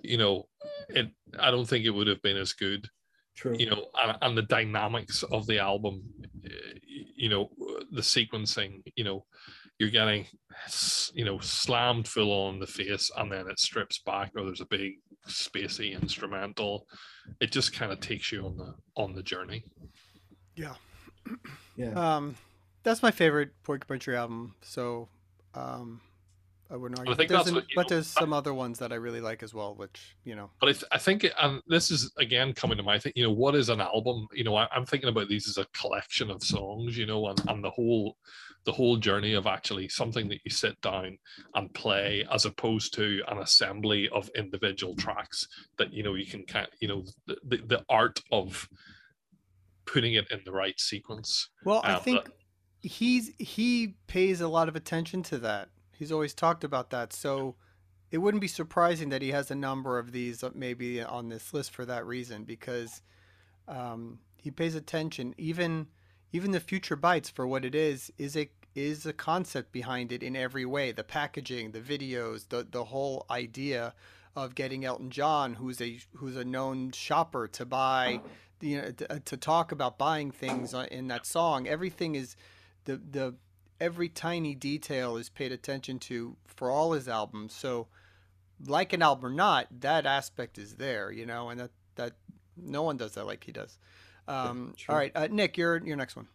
you know, it I don't think it would have been as good. True. you know, and, and the dynamics of the album, you know, the sequencing, you know, you're getting, you know, slammed full on the face and then it strips back or there's a big spacey instrumental. It just kind of takes you on the on the journey. Yeah. Yeah. Um, that's my favorite Porcupine Tree album. So, um, I wouldn't argue. I think but there's, an- what, but know, there's some other ones that I really like as well, which you know. But I, th- I think, and this is again coming to my thing, you know, what is an album? You know, I, I'm thinking about these as a collection of songs, you know, and, and the whole, the whole journey of actually something that you sit down and play, as opposed to an assembly of individual tracks that you know you can kind, you know, the, the, the art of putting it in the right sequence. Well, I Um, think he's he pays a lot of attention to that. He's always talked about that. So it wouldn't be surprising that he has a number of these uh, maybe on this list for that reason because um, he pays attention. Even even the future bites for what it is is a is a concept behind it in every way. The packaging, the videos, the the whole idea of getting Elton John, who's a who's a known shopper, to buy, you know, to, to talk about buying things in that song. Everything is the the every tiny detail is paid attention to for all his albums. So, like an album or not, that aspect is there, you know, and that that no one does that like he does. Um, true. all right, uh, Nick, your your next one.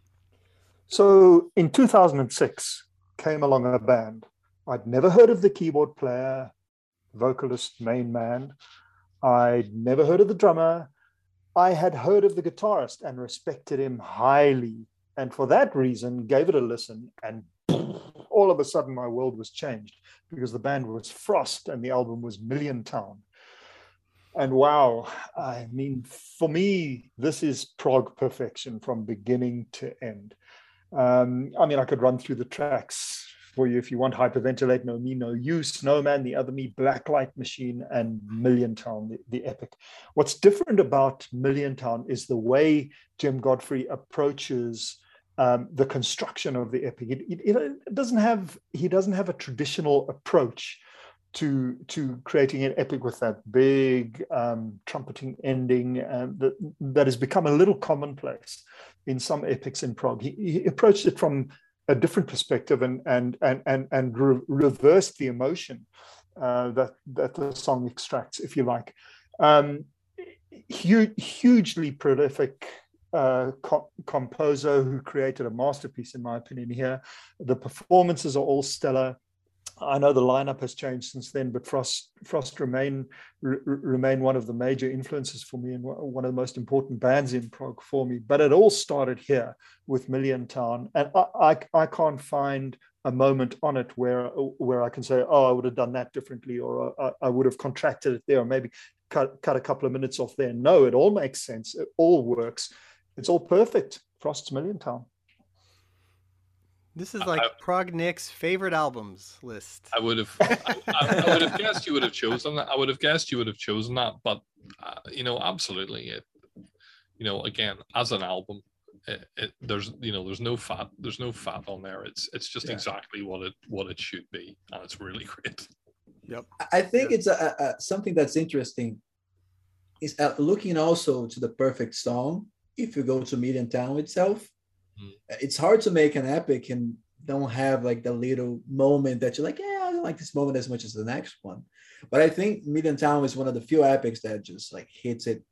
So in 2006 came along a band. I'd never heard of the keyboard player, vocalist, main man. I'd never heard of the drummer. I had heard of the guitarist and respected him highly. And for that reason, gave it a listen. And all of a sudden, my world was changed because the band was Frost and the album was Milliontown. And wow, I mean, for me, this is prog perfection from beginning to end. Um, I mean, I could run through the tracks for you if you want. Hyperventilate, No Me, No You, Snowman, The Other Me, Blacklight Machine, and Milliontown, the, the epic. What's different about Milliontown is the way Jem Godfrey approaches um, the construction of the epic. It, it, it doesn't have he doesn't have a traditional approach to to creating an epic with that big um, trumpeting ending and that that has become a little commonplace in some epics in prog. He, he approached it from a different perspective and and and and and re- reversed the emotion uh, that that the song extracts, if you like. Um, huge, hugely prolific uh, co- composer who created a masterpiece, in my opinion. Here, the performances are all stellar. I know the lineup has changed since then, but Frost Frost remain r- remain one of the major influences for me and one of the most important bands in prog for me. But it all started here with Milliontown, and I, I, I can't find a moment on it where where I can say, oh, I would have done that differently, or I, I would have contracted it there, or maybe cut cut a couple of minutes off there. No, it all makes sense. It all works. It's all perfect. Frost's Milliontown. This is like I, Prog Nick's favorite albums list. I would have, I, I, would have guessed you would have chosen that. I would have guessed you would have chosen that, but uh, you know, absolutely, it. You know, again, as an album, it, it, there's you know, there's no fat, there's no fat on there. It's it's just yeah. exactly what it what it should be, and it's really great. Yep. I think it's a, a, something that's interesting. Is uh, looking also to the perfect song. If you go to Milliontown itself. It's hard to make an epic and don't have like the little moment that you're like, yeah, I don't like this moment as much as the next one. But I think Milliontown is one of the few epics that just like hits it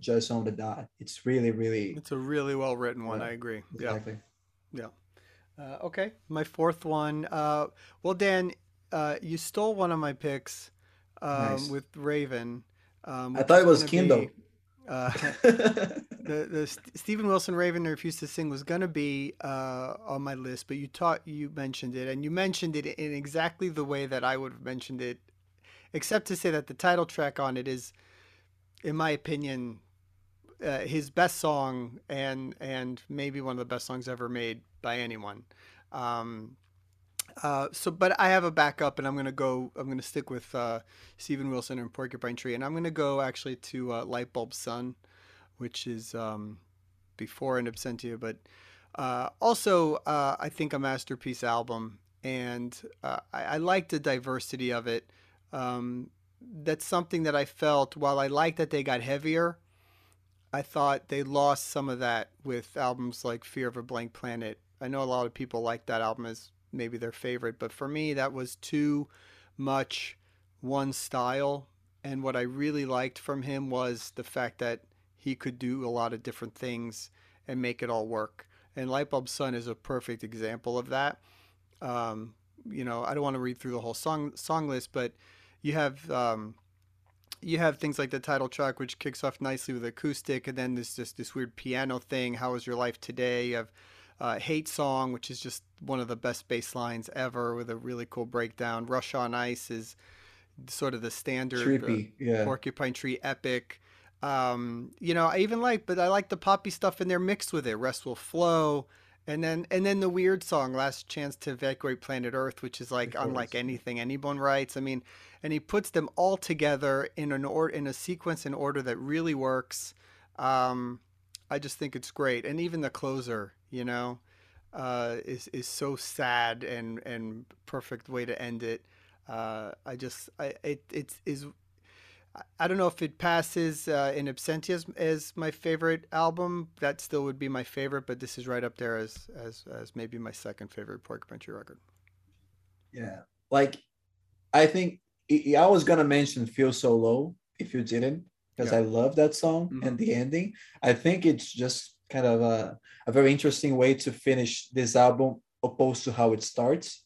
just on the dot. It's really, really. It's a really well written one. Yeah, I agree. Exactly. Yeah. yeah. Uh, okay, my fourth one. Uh, well, Dan, uh, you stole one of my picks um, nice. with Raven. Um, I thought it was Kindle. Be, uh, the the Steven Wilson Raven refused to sing was gonna be uh, on my list, but you taught you mentioned it, and you mentioned it in exactly the way that I would have mentioned it, except to say that the title track on it is, in my opinion, uh, his best song and and maybe one of the best songs ever made by anyone. Um, uh, so, but I have a backup, and I'm gonna go. I'm gonna stick with uh, Steven Wilson and Porcupine Tree, and I'm gonna go actually to uh, Lightbulb Sun, which is um, before In Absentia, but uh, also uh, I think a masterpiece album, and uh, I, I, like the diversity of it. Um, that's something that I felt. While I like that they got heavier, I thought they lost some of that with albums like Fear of a Blank Planet. I know a lot of people like that album as maybe their favorite, but for me, that was too much one style. And what I really liked from him was the fact that he could do a lot of different things and make it all work. And Lightbulb Sun is a perfect example of that. Um, you know, I don't want to read through the whole song song list, but you have um, you have things like the title track, which kicks off nicely with acoustic, and then there's just this weird piano thing. How is your life today? You have uh, Hate Song, which is just one of the best bass lines ever with a really cool breakdown. Russia on Ice is sort of the standard uh, yeah. Porcupine Tree epic. Um, you know, I even like, but I like the poppy stuff in there mixed with it. Rest will flow, and then and then the weird song, Last Chance to Evacuate Planet Earth, which is like unlike anything anyone writes. I mean, and he puts them all together in an or in a sequence in order that really works. Um, I just think it's great, and even the closer, you know, uh, is is so sad and and perfect way to end it. Uh, I just I it it is I don't know if it passes uh, in absentia as, as, my favorite album. That still would be my favorite, but this is right up there as as as maybe my second favorite Porcupine Tree record. Yeah, like I think I was gonna mention "Feel So Low" if you didn't, because yeah. I love that song mm-hmm. and the ending. I think it's just kind of a, a very interesting way to finish this album, opposed to how it starts,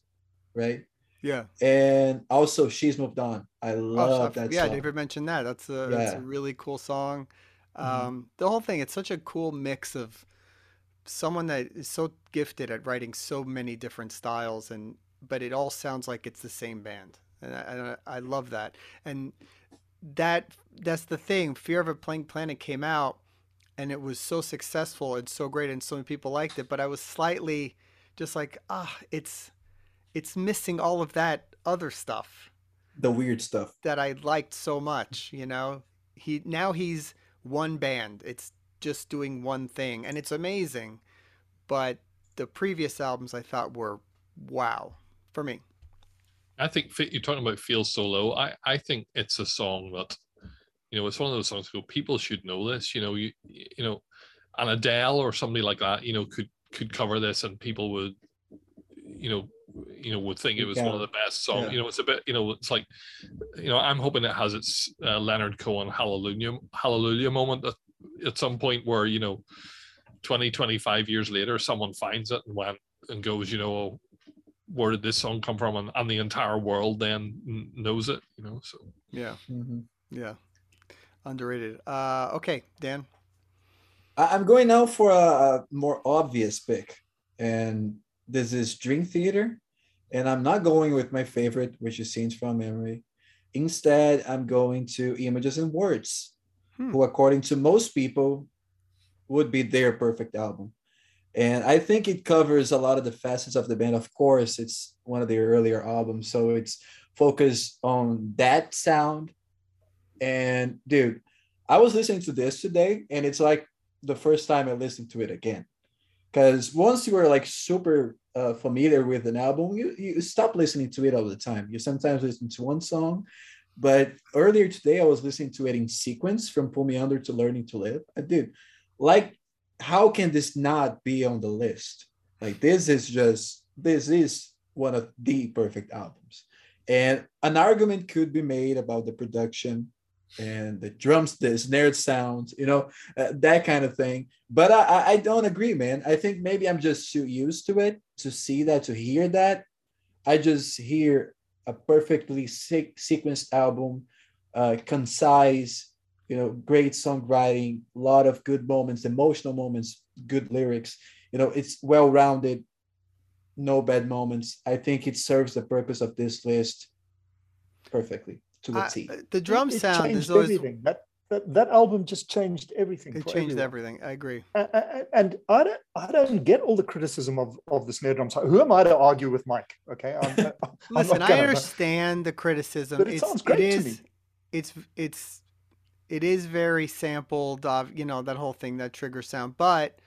right? Yeah. And also, she's moved on. I oh, love oh, that. Yeah, song. David mentioned that. That's a yeah. that's a really cool song. Mm-hmm. Um, mm-hmm. The whole thing. It's such a cool mix of someone that is so gifted at writing so many different styles, and but it all sounds like it's the same band, and I, I, I love that. And that that's the thing. Fear of a Blank Planet came out, and it was so successful and so great, and so many people liked it. But I was slightly just like, ah, it's it's missing all of that other stuff. The weird stuff that I liked so much, you know. He now he's one band. It's just doing one thing and it's amazing. But the previous albums I thought were wow for me. I think you're talking about "Feel So Low." I I think it's a song that, you know, it's one of those songs. Go, people should know this. You know, you you know, an Adele or somebody like that. You know, could could cover this, and people would, you know, you know, would think it was one of the best songs. Yeah. You know, it's a bit. You know, it's like, you know, I'm hoping it has its uh, Leonard Cohen Hallelujah Hallelujah moment at, at some point where you know 20, 25 years later, someone finds it and went and goes, you know, where did this song come from? And, and the entire world then knows it, you know. So yeah, mm-hmm. yeah, underrated. Uh, okay, Dan. I'm going now for a, more obvious pick, and this is Dream Theater, and I'm not going with my favorite, which is Scenes from Memory. Instead, I'm going to Images and Words, hmm. who, according to most people, would be their perfect album. And I think it covers a lot of the facets of the band. Of course, it's one of their earlier albums, so it's focused on that sound. And dude, I was listening to this today, and it's like the first time I listened to it again. Because once you are like super uh, familiar with an album, you, you stop listening to it all the time. You sometimes listen to one song, but earlier today I was listening to it in sequence from Pull Me Under to Learning to Live. I did like how can this not be on the list like this is just this is one of the perfect albums and an argument could be made about the production and the drums the snare sounds you know uh, that kind of thing but I, I don't agree man i think maybe i'm just too used to it to see that to hear that i just hear a perfectly se- sequenced album uh, concise you know, great songwriting, a lot of good moments, emotional moments, good lyrics. You know, it's well rounded, no bad moments. I think it serves the purpose of this list perfectly to the T. Uh, the drum it, sound is always everything. That, that that album just changed everything. It changed everyone. everything. I agree. And, and I don't I don't get all the criticism of of the snare drum. sound. Who am I to argue with Mike? Okay, I'm, listen. I'm I understand the criticism. But it it's, sounds great it is, to me. It's it's it is very sampled of you know that whole thing that trigger sound but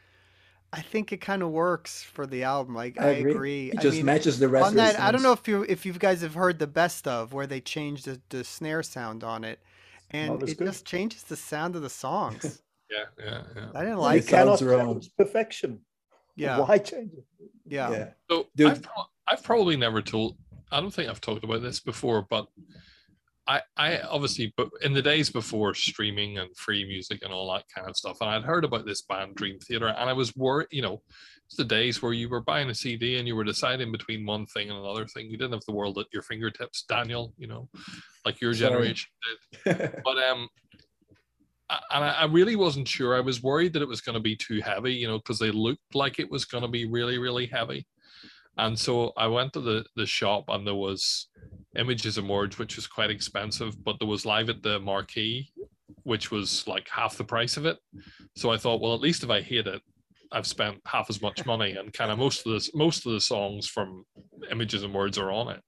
i think it kind of works for the album like i, I agree, agree. it just mean, matches the rest on that i don't know if you if you guys have heard the best of where they changed the, the snare sound on it and it good. just changes the sound of the songs. Yeah yeah yeah. I didn't like it cannot it perfection. Yeah. Why change it? Yeah, yeah. so I've, I've probably never told i don't think i've talked about this before but I, I obviously, but in the days before streaming and free music and all that kind of stuff, and I'd heard about this band Dream Theater, and I was worried, you know, it's the days where you were buying a CD and you were deciding between one thing and another thing. You didn't have the world at your fingertips, Daniel, you know, like your Sorry. generation did. but um, and I, really wasn't sure. I was worried that it was going to be too heavy, you know, because they looked like it was going to be really, really heavy. And so I went to the the shop, and there was Images and Words, which was quite expensive, but there was Live at the Marquee, which was like half the price of it. So I thought, well, at least if I hate it, I've spent half as much money, and kind of most of the most of the songs from Images and Words are on it.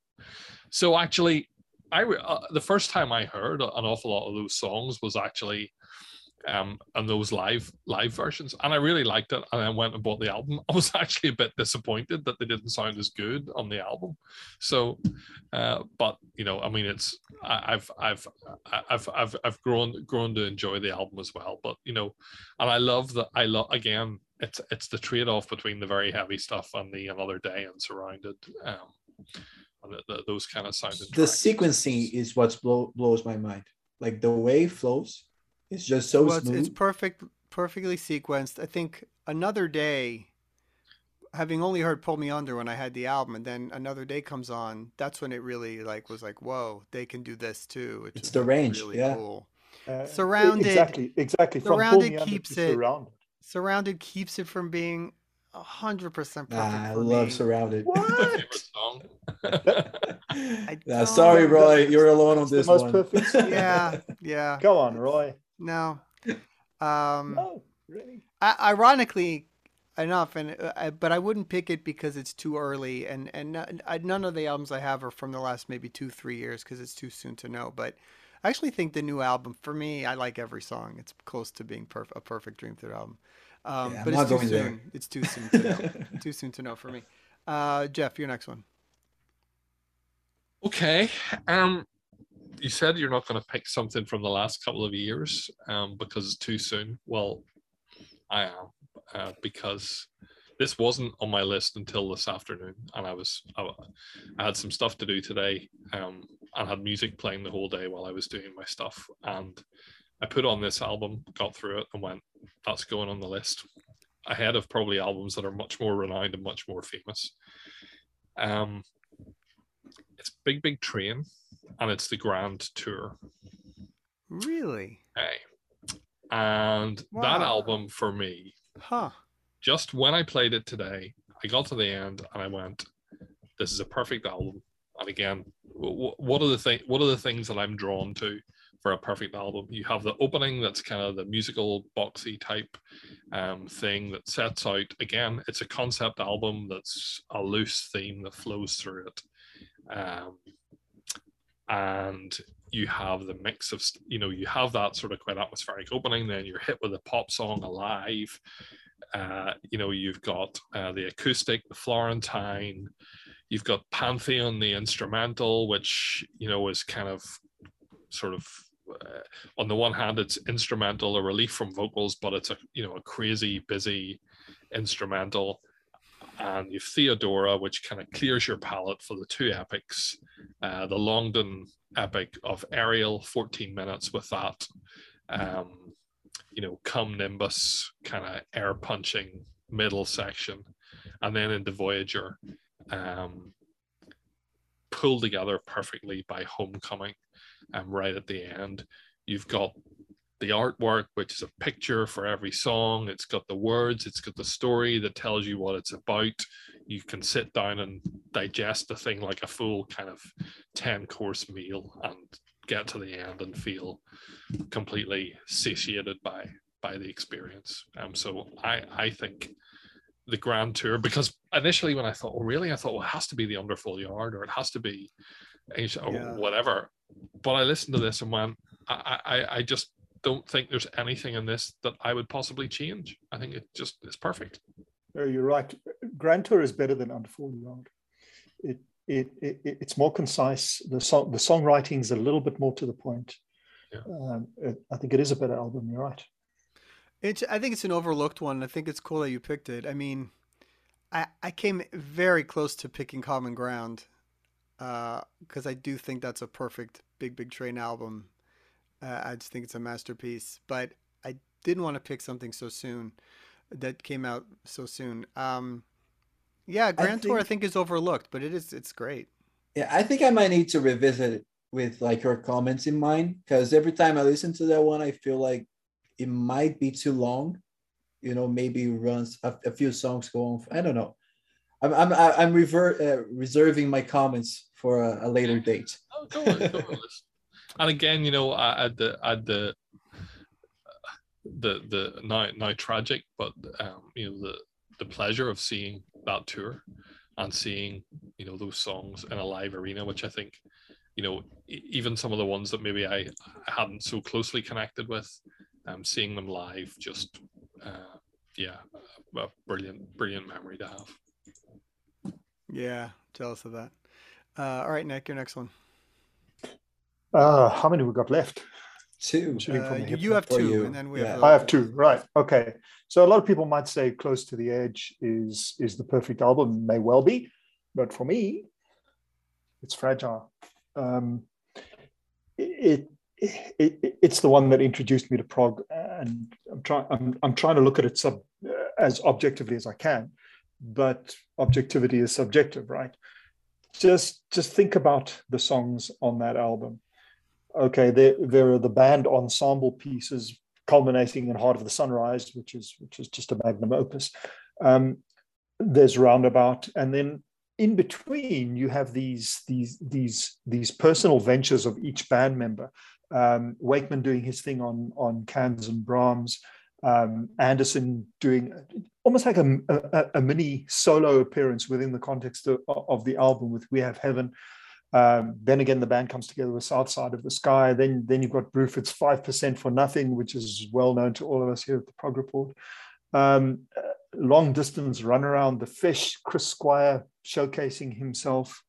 So actually, I uh, the first time I heard an awful lot of those songs was actually um, and those live live versions, and I really liked it. And I went and bought the album. I was actually a bit disappointed that they didn't sound as good on the album. So, uh, but you know, I mean, it's I, I've I've I've I've I've grown grown to enjoy the album as well. But you know, and I love that. I love again. It's it's the trade off between the very heavy stuff and the another day and surrounded. Um, the, the, those kind of sounding. The tracks. sequencing is what blow, blows my mind. Like the way it flows it's just so well, smooth. It's, it's perfect, perfectly sequenced. I think another day, having only heard "Pull Me Under" when I had the album, and then another day comes on. That's when it really like was like, whoa, they can do this too. It's the range, really yeah. Cool. Uh, surrounded, exactly, exactly. From surrounded keeps it. Surrounded. surrounded keeps it from being hundred percent perfect. I love me. Surrounded. What? nah, sorry, Roie. You're alone on this one. most one. Perfect. yeah, yeah. Go on, Roie. No. Um, no, really. I, ironically enough, and uh, but I wouldn't pick it because it's too early, and and none of the albums I have are from the last maybe two three years because it's too soon to know. But I actually think the new album for me, I like every song. It's close to being perf- a perfect Dream Theater album. Um, yeah, but it's too soon. There. It's too soon to know. too soon to know for me. Uh, Geoff, your next one. Okay. Um, you said you're not going to pick something from the last couple of years um, because it's too soon. Well, I am uh, because this wasn't on my list until this afternoon, and I was I, I had some stuff to do today, um, and had music playing the whole day while I was doing my stuff, and I put on this album, got through it, and went, "That's going on the list." Ahead of probably albums that are much more renowned and much more famous. Um, it's Big Big Train, and it's the Grand Tour. Really? Hey. And wow. that album for me, huh? Just when I played it today, I got to the end and I went, "This is a perfect album." And again, what are the thing? What are the things that I'm drawn to for a perfect album? You have the opening that's kind of the musical boxy type um, thing that sets out. Again, it's a concept album that's a loose theme that flows through it. Um, and you have the mix of you know you have that sort of quite atmospheric opening then you're hit with a pop song alive. Uh, you know you've got uh, the acoustic the florentine you've got pantheon the instrumental which you know is kind of sort of uh, on the one hand it's instrumental a relief from vocals but it's a you know a crazy busy instrumental and you've Theodora, which kind of clears your palette for the two epics. Uh, the Longdon epic of Ariel, 14 minutes with that, um, you know, come Nimbus kind of air punching middle section. And then into Voyager, um, pulled together perfectly by Homecoming um, right at the end. You've got the artwork, which is a picture for every song. It's got the words, it's got the story that tells you what it's about. You can sit down and digest the thing like a full kind of 10 course meal and get to the end and feel completely satiated by by the experience. Um, so I I think the grand tour because initially when I thought, well, really, I thought, well, it has to be the Underfall Yard or it has to be or yeah. whatever. But I listened to this and went, I, I, I just don't think there's anything in this that I would possibly change. I think it just is perfect. No, you're right. Grand Tour is better than Underfall Yard. It, it, it it's more concise. The song the songwriting is a little bit more to the point. Yeah. Um, it, I think it is a better album. You're right. It's, I think it's an overlooked one. I think it's cool that you picked it. I mean, I, I came very close to picking Common Ground because uh, I do think that's a perfect Big Big Train album. Uh, I just think it's a masterpiece. But I didn't want to pick something so soon that came out so soon. Um, yeah, Grand I think, Tour I think is overlooked, but it is it's great. Yeah, I think I might need to revisit it with like your comments in mind because every time I listen to that one, I feel like it might be too long. You know, maybe runs a, a few songs go on. I don't know. I'm I'm I'm rever- uh, reserving my comments for a, a later date. Oh, go on, go on and again, you know, at the at the the the now now tragic, but um, you know the the pleasure of seeing that tour and seeing you know those songs in a live arena, which I think you know even some of the ones that maybe I hadn't so closely connected with, um, seeing them live just uh, yeah, a brilliant brilliant memory to have. Yeah, jealous of that. Uh, all right, Nick, your next one. Uh, how many we got left? Two. Uh, you have two, you. and then we yeah. have. I have two. Right. Okay. So a lot of people might say "Close to the Edge" is is the perfect album. May well be, but for me, it's fragile. Um, it, it, it, it's the one that introduced me to prog, and I'm trying I'm, I'm trying to look at it sub, as objectively as I can, but objectivity is subjective, right? Just just think about the songs on that album okay, there, there are the band ensemble pieces culminating in Heart of the Sunrise, which is which is just a magnum opus. Um, there's Roundabout, and then in between you have these these these these personal ventures of each band member. Um, Wakeman doing his thing on on cans and Brahms, um, Anderson doing almost like a, a, a, mini solo appearance within the context of, of the album with We Have Heaven. Um, then again, the band comes together with South Side of the Sky. Then, then you've got Bruford's 5% for Nothing, which is well known to all of us here at the Prog Report. Um, uh, long distance run around the fish, Chris Squire showcasing himself.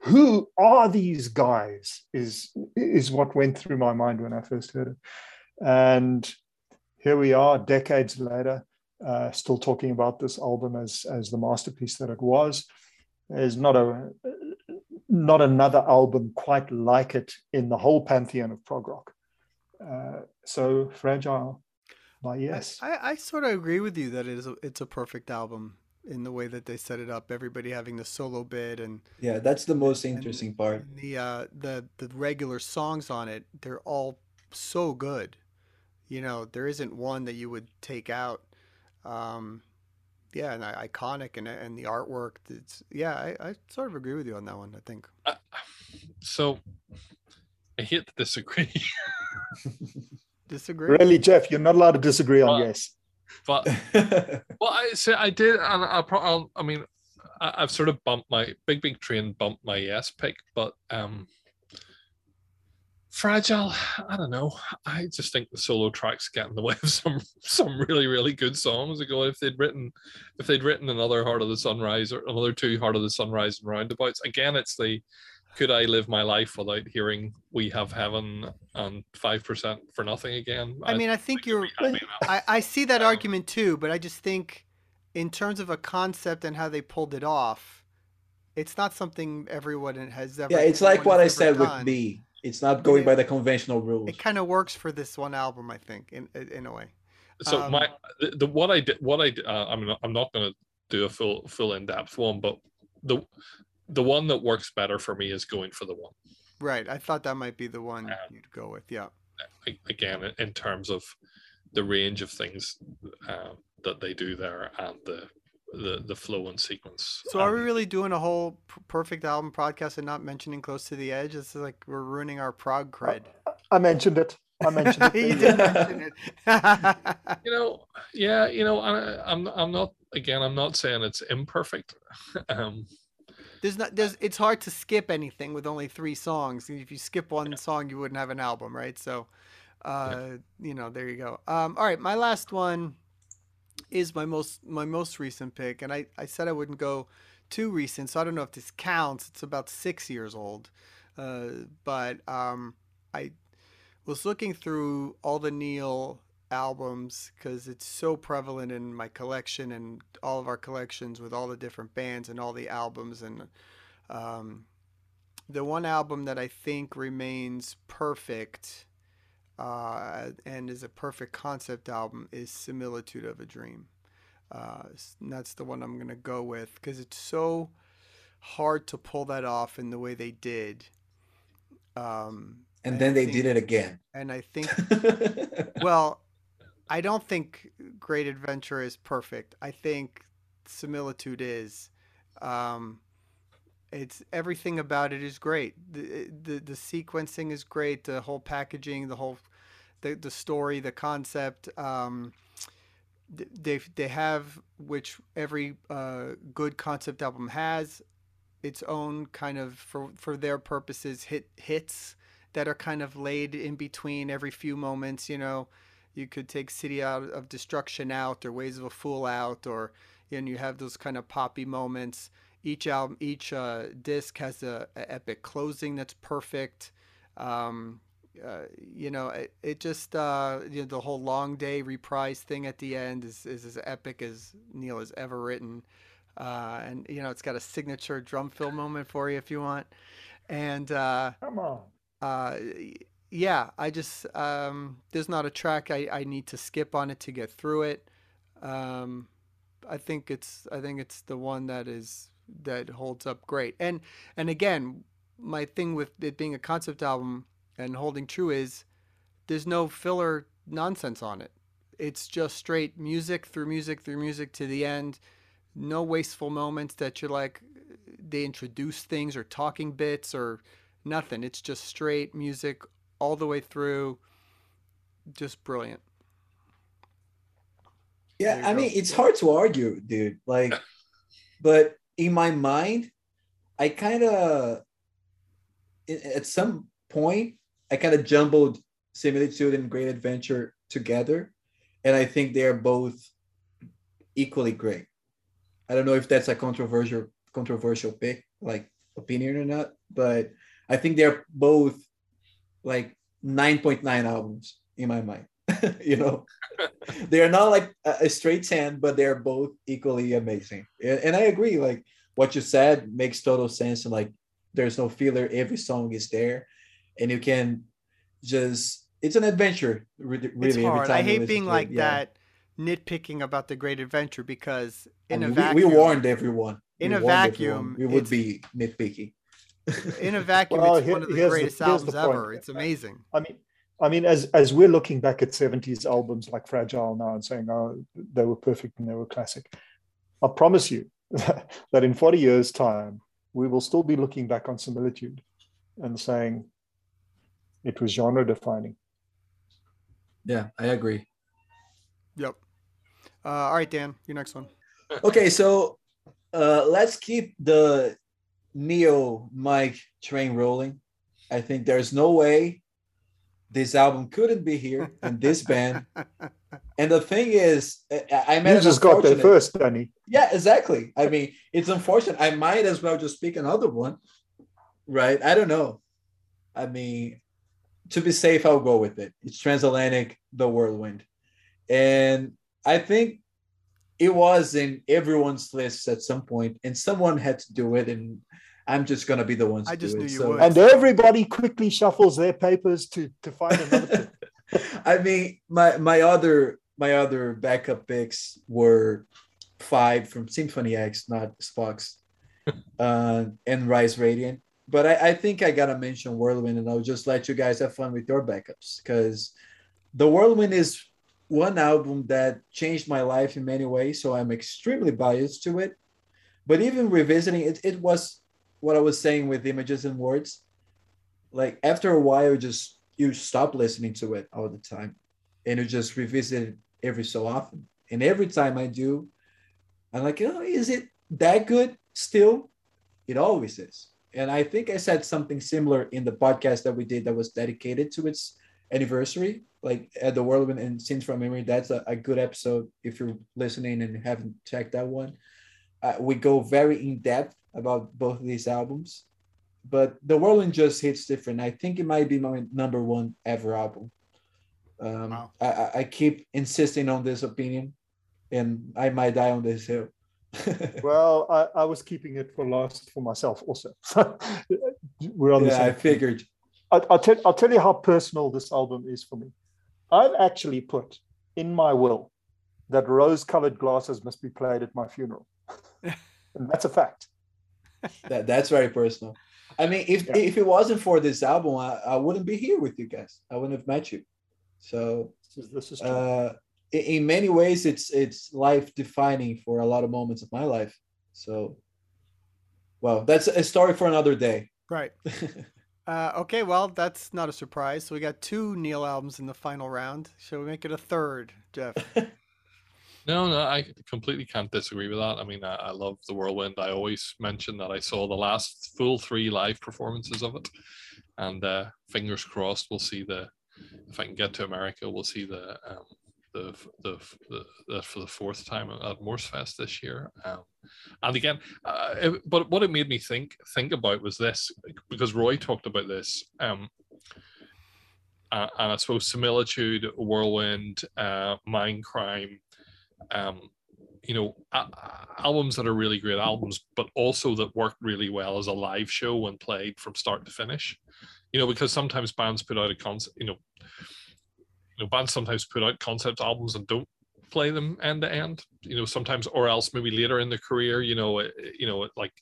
who are these guys? Is is what went through my mind when I first heard it, and here we are, decades later, uh, still talking about this album as as the masterpiece that it was. There's not a not another album quite like it in the whole pantheon of prog rock. Uh, so fragile, but yes. I, I sort of agree with you that it is a, it's a perfect album in the way that they set it up. Everybody having the solo bit and yeah, that's the most interesting and, part. And the uh, the the regular songs on it, they're all so good. You know, there isn't one that you would take out. Um, yeah, and iconic and and the artwork. It's yeah, I, I sort of agree with you on that one. I think. Uh, so, I hate to disagree. disagree. Really, Geoff? You're not allowed to disagree on but, yes. But well, I say I did, and I, I'll, I mean, I, I've sort of bumped my big big train bumped my yes pick, but um, fragile i don't know. I just think the solo tracks get in the way of some some really really good songs. Ago if they'd written if they'd written another heart of the sunrise or another two heart of the sunrise and roundabouts again it's the could i live my life without hearing we have heaven and 5% for nothing again? I, mean i think, think you're I, I see that um, argument too but i just think in terms of a concept and how they pulled it off it's not something everyone has ever yeah it's like what i said done. with me it's not going it, by the conventional rules. It kind of works for this one album, I think, in in a way. So um, my the, the, what I did what I uh, I'm not, I'm not going to do a full full in depth one, but the the one that works better for me is going for the one. Right. I thought that might be the one um, you'd go with. Yeah. Again, in terms of the range of things uh, that they do there and the the the flow and sequence. So are we really doing a whole perfect album podcast and not mentioning Close to the Edge? It's like we're ruining our prog cred. I, I mentioned it. I mentioned it. you did mention it. you know, yeah, you know, I, I'm I'm not again. I'm not saying it's imperfect. um, there's not there's it's hard to skip anything with only three songs. If you skip one yeah. song, you wouldn't have an album, right? So, uh, yeah. you know, there you go. Um, all right, my last one is my most my most recent pick, and I I said I wouldn't go too recent, so I don't know if this counts. It's about six years old, uh, but um, I was looking through all the Neal albums because it's so prevalent in my collection and all of our collections with all the different bands and all the albums and um, the one album that I think remains perfect uh, and is a perfect concept album is Similitude of a Dream. Uh, that's the one I'm going to go with because it's so hard to pull that off in the way they did. Um, and, then I they think, did it again. And I think, well, I don't think Great Adventure is perfect. I think Similitude is. Um, it's everything about it is great. The, the the sequencing is great. The whole packaging, the whole the the story, the concept. Um, they they have which every uh, good concept album has its own kind of for for their purposes hit hits that are kind of laid in between every few moments. You know, you could take City out of Destruction out or Ways of a Fool out, or and you have those kind of poppy moments each album, each uh, disc has a, a, epic closing that's perfect. Um, uh, you know, it, it just uh, you know the whole long day reprise thing at the end is, is as epic as Neal has ever written, uh, and you know it's got a signature drum fill moment for you if you want, and uh, come on, uh, yeah, I just um, there's not a track I, I need to skip on it to get through it. Um, I think it's I think it's the one that is that holds up great. And and again, my thing with it being a concept album and holding true is there's no filler nonsense on it. It's just straight music through music through music to the end. No wasteful moments that you're like they introduce things or talking bits or nothing. It's just straight music all the way through. Just brilliant. Yeah, I go. mean, it's hard to argue, dude. Like, but in my mind, I kind of, at some point, I kind of jumbled similitude and great adventure together. And I think they are both equally great. I don't know if that's a controversial controversial pick. Like opinion or not, but I think they're both like 9.9 albums in my mind. you know, they're not like a, a straight 10, but they're both equally amazing. And, I agree, like what you said makes total sense. And like there's no filler, every song is there, and you can just it's an adventure. Really, it's hard. I hate being it, like yeah. that, nitpicking about the great adventure because in I a mean, we- vacuum, we, warned everyone. in We a vacuum, everyone. we would be nitpicky. in a vacuum, Well, it's here- one of the here's the- greatest albums the ever. It's amazing. I mean, I mean, as as we're looking back at '70s albums like Fragile now and saying, "Oh, they were perfect and they were classic," I promise you that in 40 years' time, we will still be looking back on Similitude and saying it was genre defining. Yeah, I agree. Yep. Uh, all right, Dan, your next one. Okay, so uh, let's keep the Neo Mike train rolling. I think there's no way this album couldn't be here and this band. And the thing is, I I met You just got there first, Danny. Yeah, exactly. I mean, it's unfortunate. I might as well just pick another one, right? I don't know. I mean, to be safe, I'll go with it. It's Transatlantic, The Whirlwind. And I think it was in everyone's list at some point, and someone had to do it. And I'm just going to be the one to I just do knew it. you So- would. And everybody quickly shuffles their papers to to find another. I mean, my my other my other backup picks were five from Symphony X, not Spock's, uh, and Rise Radiant. But I, I think I gotta mention Whirlwind, and I'll just let you guys have fun with your backups because the Whirlwind is one album that changed my life in many ways. So I'm extremely biased to it. But even revisiting it, it was what I was saying with images and words. Like after a while, you just you stop listening to it all the time and you just revisit it every so often. And every time I do, I'm like, oh, is it that good still? It always is. And I think I said something similar in the podcast that we did that was dedicated to its anniversary, like at the Whirlwind and Scenes from Memory. That's a, a good episode if you're listening and haven't checked that one. Uh, we go very in depth about both of these albums, but the Whirlwind just hits different. I think it might be my number one ever album. Um, Wow. I, I- I keep insisting on this opinion, and I might die on this hill. Well, I, I was keeping it for last for myself also. We're on the yeah, same. I figured. I, I'll, tell, I'll tell you how personal this album is for me. I've actually put in my will that rose colored glasses must be played at my funeral. and that's a fact. That that's very personal. I mean, if Yeah. if it wasn't for this album, I, I wouldn't be here with you guys. I wouldn't have met you. So This is, this is uh, in, in many ways, it's it's life defining for a lot of moments of my life. So, well, that's a story for another day. Right. Uh, okay, well, that's not a surprise. So we got two Neal albums in the final round. Shall we make it a third, Geoff? No, no, I completely can't disagree with that. I mean, I, I love the Whirlwind. I always mention that I saw the last full three live performances of it, and uh, fingers crossed we'll see the. If I can get to America, we'll see the um, the, the the the for the fourth time at Morsefest this year. Um, and again, uh, it- but what it made me think think about was this because Roie talked about this. Um, uh, and I suppose similitude, whirlwind, uh, mind crime, um, you know, albums that are really great albums, but also that work really well as a live show when played from start to finish. You know, because sometimes bands put out a concept, you know, you know, bands sometimes put out concept albums and don't play them end to end. You know, sometimes or else maybe later in the career, you know, it, you know, it, like,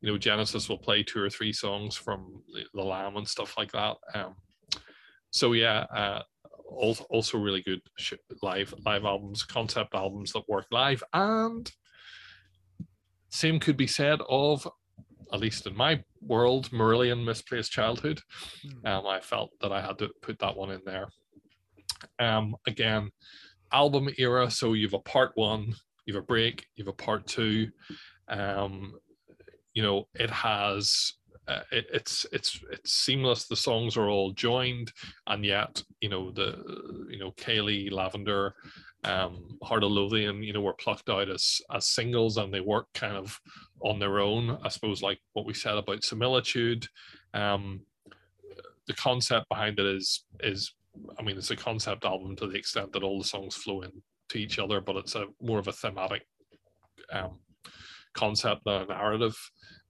you know, Genesis will play two or three songs from the, the Lamb and stuff like that. Um, so yeah, uh, also, also really good live live albums, concept albums that work live, and same could be said of, at least in my world, Marillion Misplaced Childhood. Hmm. Um, I felt that I had to put that one in there. Um, again, album era. So you've a part one, you've a break, you've a part two. Um, you know, it has uh, it, it's it's it's seamless. The songs are all joined, and yet you know the you know Kayleigh, Lavender, um, Heart of Lothian, you know, were plucked out as as singles, and they work kind of on their own. I suppose, like what we said about similitude, um, the concept behind it is is I mean, it's a concept album to the extent that all the songs flow into each other, but it's a more of a thematic um, concept a narrative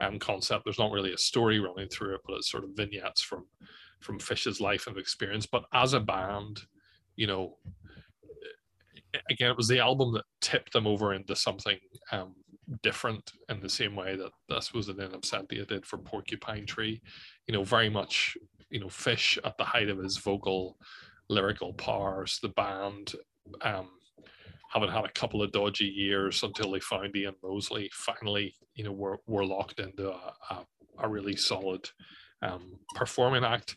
um, concept. There's not really a story running through it, but it's sort of vignettes from from Fish's life and experience. But as a band, you know, again, it was the album that tipped them over into something um, different in the same way that this was In Absentia did for Porcupine Tree. You know, very much, you know, Fish at the height of his vocal lyrical powers, the band um, having had a couple of dodgy years until they found Ian Mosley, finally, you know, were, were locked into a, a, a really solid um, performing act.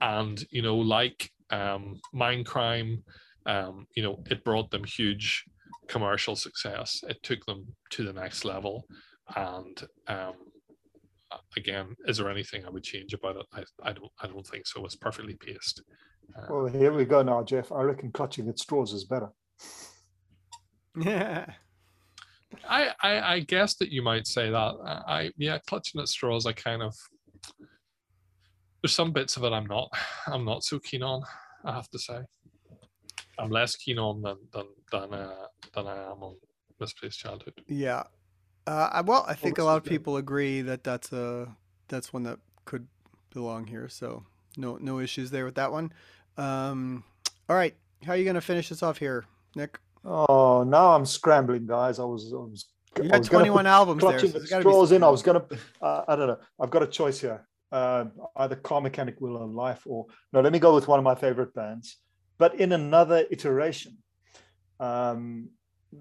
And, you know, like um, Mindcrime, um, you know, it brought them huge commercial success. It took them to the next level. And um, again, is there anything I would change about it? I, I don't I don't think so. It's perfectly paced. Uh, well, here we go now, Geoff. I reckon clutching at straws is better. Yeah. I, I I guess that you might say that. I yeah, clutching at straws. I kind of there's some bits of it I'm not I'm not so keen on. I have to say, I'm less keen on than than than uh, than I am on misplaced childhood. Yeah. Uh, well, I think a lot of people agree that that's a that's one that could belong here. So no no issues there with that one. Um, all right, how are you going to finish this off here, Nick? Oh, now I'm scrambling, guys. I was I was. You got 21 albums clutching there. So straws in. I was going to. Uh, I don't know. I've got a choice here. Uh, either Karmakanic Wheel of Life or no. Let me go with one of my favorite bands, but in another iteration. Um,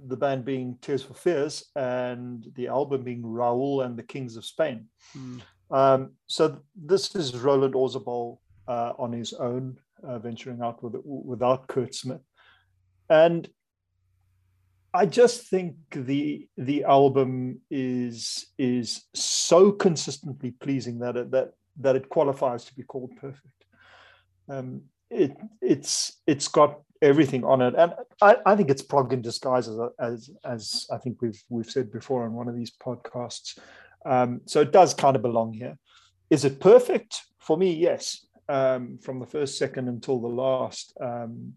the band being Tears for Fears and the album being Raoul and the Kings of Spain. Hmm. Um, so this is Roland Orzabal uh, on his own, uh, venturing out with, without Curt Smith. And I just think the the album is is so consistently pleasing that it, that that it qualifies to be called perfect. Um, it it's it's got everything on it, and I, I think it's prog in disguise as, as as I think we've we've said before on one of these podcasts. Um, so it does kind of belong here. Is it perfect for me? Yes. Um, from the first second until the last, um,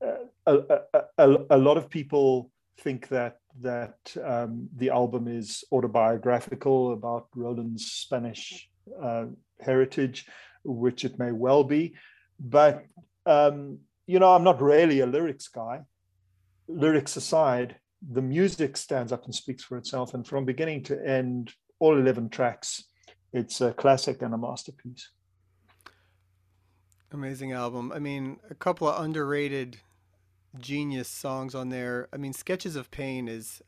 a, a, a, a lot of people think that that um, the album is autobiographical about Roland's Spanish uh, heritage, which it may well be. But um, you know, I'm not really a lyrics guy. Lyrics aside, the music stands up and speaks for itself, and from beginning to end, all 11 tracks, it's a classic and a masterpiece. Amazing album. I mean, a couple of underrated genius songs on there. I mean, Sketches of Pain is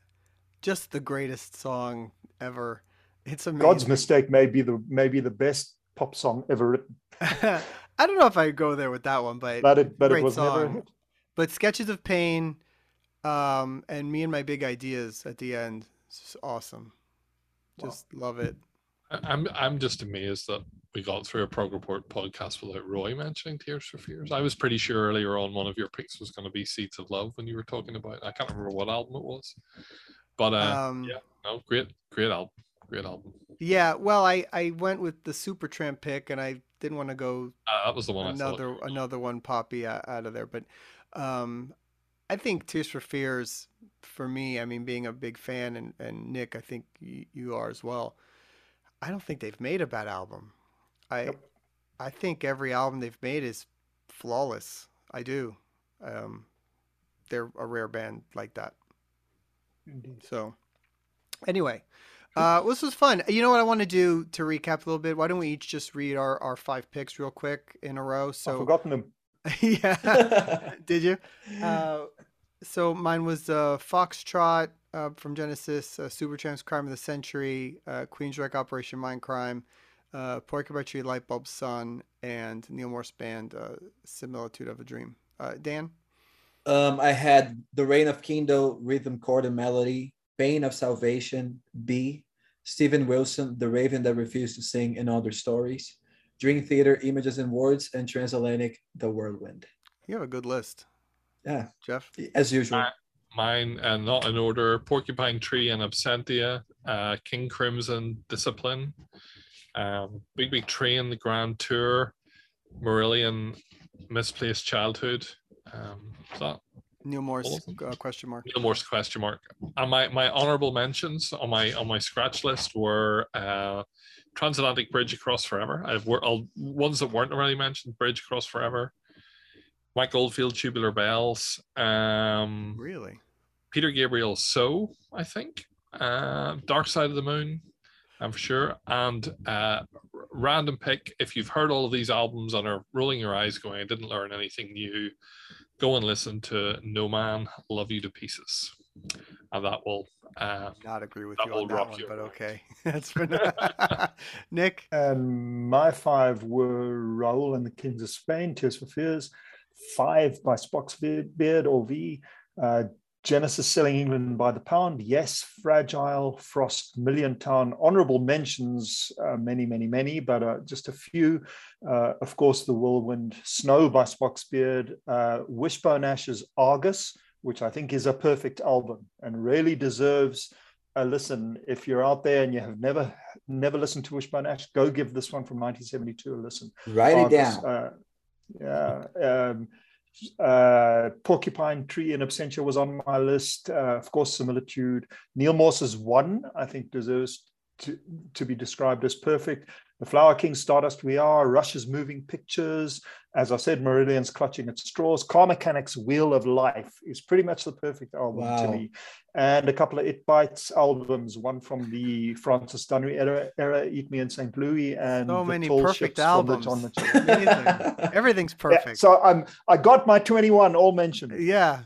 just the greatest song ever. It's amazing. God's Mistake may be the maybe the best pop song ever written. I don't know if I go there with that one, but but it, but great it was song. never a hit. But Sketches of Pain, um, and Me and My Big Ideas at the end, it's just awesome. Just love it. I- I'm I'm just amazed that we got through a prog report podcast without Roie mentioning Tears for Fears. I was pretty sure earlier on one of your picks was going to be Seeds of Love when you were talking about. I can't remember what album it was, but uh, Um, yeah, no, great, great album, great album. Yeah, well, I, I went with the Supertramp pick, and I didn't want to go Uh, that was the one another another one poppy out, out of there, but um, I think Tears for Fears for me. I mean, being a big fan, and, and Nick, I think you, you are as well. I don't think they've made a bad album. I Yep. I think every album they've made is flawless. I do. Um, they're a rare band like that. Indeed. So, anyway, uh, this was fun. You know what I want to do to recap a little bit? Why don't we each just read our, our five picks real quick in a row? So I've forgotten them. yeah, did you? Uh, so mine was uh, Foxtrot uh, from Genesis, uh, Supertramp's Crime of the Century, uh, Queensryche Operation Mindcrime, uh, Porcupine Tree Light Bulb Sun, and Neal Morse Band, uh, Similitude of a Dream. Uh, Dan? Um, I had the Reign of Kindo, Rhythm, Chord, and Melody, Pain of Salvation, BE, Steven Wilson, The Raven That Refused to Sing, and Other Stories, Dream Theater, Images and Words, and Transatlantic, The Whirlwind. You have a good list, Yeah, Geoff. as usual. Uh, mine, uh, not in order Porcupine Tree In Absentia, uh, King Crimson Discipline, um, Big Big Train, The Grand Tour, Marillion Misplaced Childhood. Um, is that Neal Morse All of them? uh, question mark. Neal Morse question mark. And my, my honorable mentions on my on my scratch list were uh, Transatlantic Bridge Across Forever. I've were all ones that weren't already mentioned. Bridge Across Forever. Mike Oldfield, Tubular Bells. Um, Really? Peter Gabriel, So I think. Uh, Dark Side of the Moon. I'm for sure. And uh, random pick. If you've heard all of these albums and are rolling your eyes, going, "I didn't learn anything new," go and listen to No Man, Love You to Pieces, and that will. Uh, Not agree with you on that rock one, your but okay. That's been Nick. And my five were Raoul and the Kings of Spain, Tears for Fears, five by Spock's Beard or V, uh, Genesis Selling England by the Pound, Yes, Fragile, Frost, Milliontown, honorable mentions, uh, many, many, many, but uh, just a few. Uh, of course, The Whirlwind, Snow by Spock's Beard, uh, Wishbone Ash's Argus, which I think is a perfect album and really deserves a listen. If you're out there and you have never never listened to Wishbone Ash, go give this one from 1972 a listen. Write it down. Uh, yeah. Um, uh, Porcupine Tree in Absentia was on my list. Uh, of course, Similitude. Neal Morse's One, I think, deserves to, to be described as perfect. The Flower King, Stardust We Are, Rush's Moving Pictures. As I said, Marillion's Clutching at Straws. Karmakanic's Wheel of Life is pretty much the perfect album to me. And a couple of It Bites albums, one from the Francis Dunnery era, era Eat Me in St. Louis, and So The many Tall perfect Ships from the albums. John Mitchell. Amazing. Everything's Yeah, perfect. so I'm I got my 21 all mentioned. Yeah.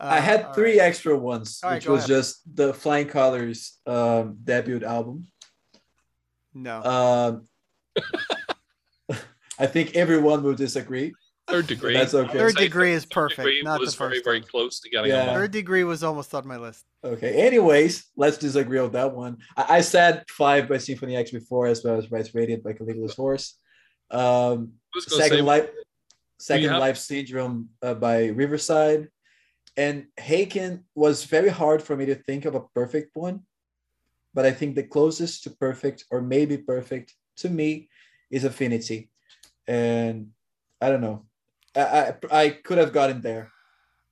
I Uh, had three right. extra ones, All right, which go was ahead. just the Flying Colors um, debut album. No. Um, I think everyone will disagree. third degree. That's okay. Third degree is perfect, Degree not the was very, first very one. close to getting Yeah. Third degree was almost on my list. Okay. Anyways, let's disagree on that one. I, I said five by Symphony X before, as well as Rise Radiant by Caligula's Horse. Um, I was second say, life, second have- life syndrome uh, by Riverside, and Haken was very hard for me to think of a perfect one, but I think the closest to perfect, or maybe perfect, to me, is Affinity, and I don't know. I I, I could have gotten there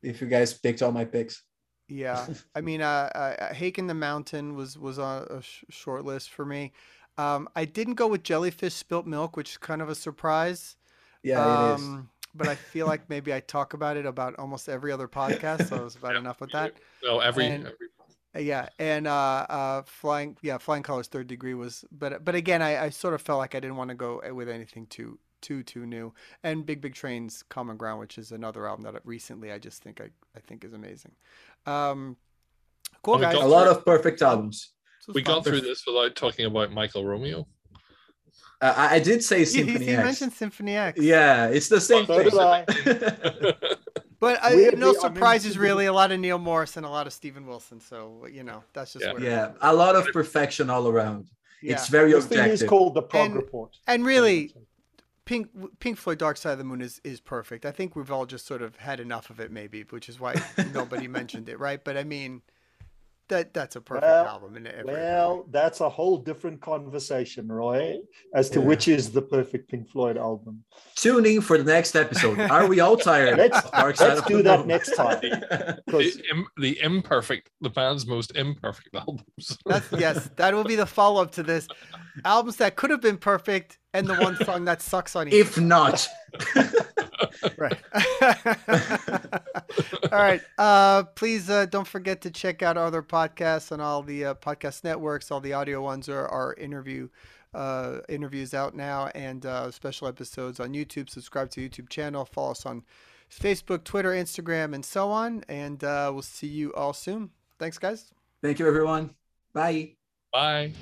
if you guys picked all my picks. Yeah, I mean, uh, uh, Haken the Mountain was was on a sh- short list for me. Um, I didn't go with Jellyfish Spilt Milk, which is kind of a surprise. Yeah, it is. um, But I feel like maybe I talk about it about almost every other podcast, so it's about Yeah, enough with that. No, every, and- every Uh, Yeah, and uh, uh, flying, yeah, flying colors third degree was, but but again, I, I sort of felt like I didn't want to go with anything too too too new. And Big Big Train's Common Ground, which is another album that recently I just think I, I think is amazing. Um, cool Oh, guys. a lot of perfect albums. We fun. got through this without talking about Michael Romeo. Uh, I I did say He, Symphony he X. mentioned Symphony X. Yeah, it's the same So did thing. I. but uh, I, Weirdly, no I surprises mentioned- really. A lot of Neal Morse and a lot of Steven Wilson. So you know that's just Yeah. where. yeah, a lot of perfection all around. yeah. It's very This thing is called the Prog And- Report. And really, Pink Pink Floyd Dark Side of the Moon is, is perfect. I think we've all just sort of had enough of it maybe, which is why nobody mentioned it, right? But I mean that that's a perfect Well, album in every Well, that's a whole different conversation, Roie, as to Yeah. which is the perfect Pink Floyd album. Tune in for the next episode. Are we all tired? Let's- of Dark Side let's of do the that Moon? next time. The, im- the imperfect, the band's most imperfect albums. That's yes, that will be the follow up to this. Albums that could have been perfect and the one song that sucks on each. if not, right. all right. Uh, please uh, don't forget to check out our other podcasts on all the uh, podcast networks. All the audio ones are our interview uh, interviews out now, and uh, special episodes on YouTube. Subscribe to the YouTube channel. Follow us on Facebook, Twitter, Instagram, and so on. And uh, we'll see you all soon. Thanks, guys. thank you, everyone. Bye. Bye.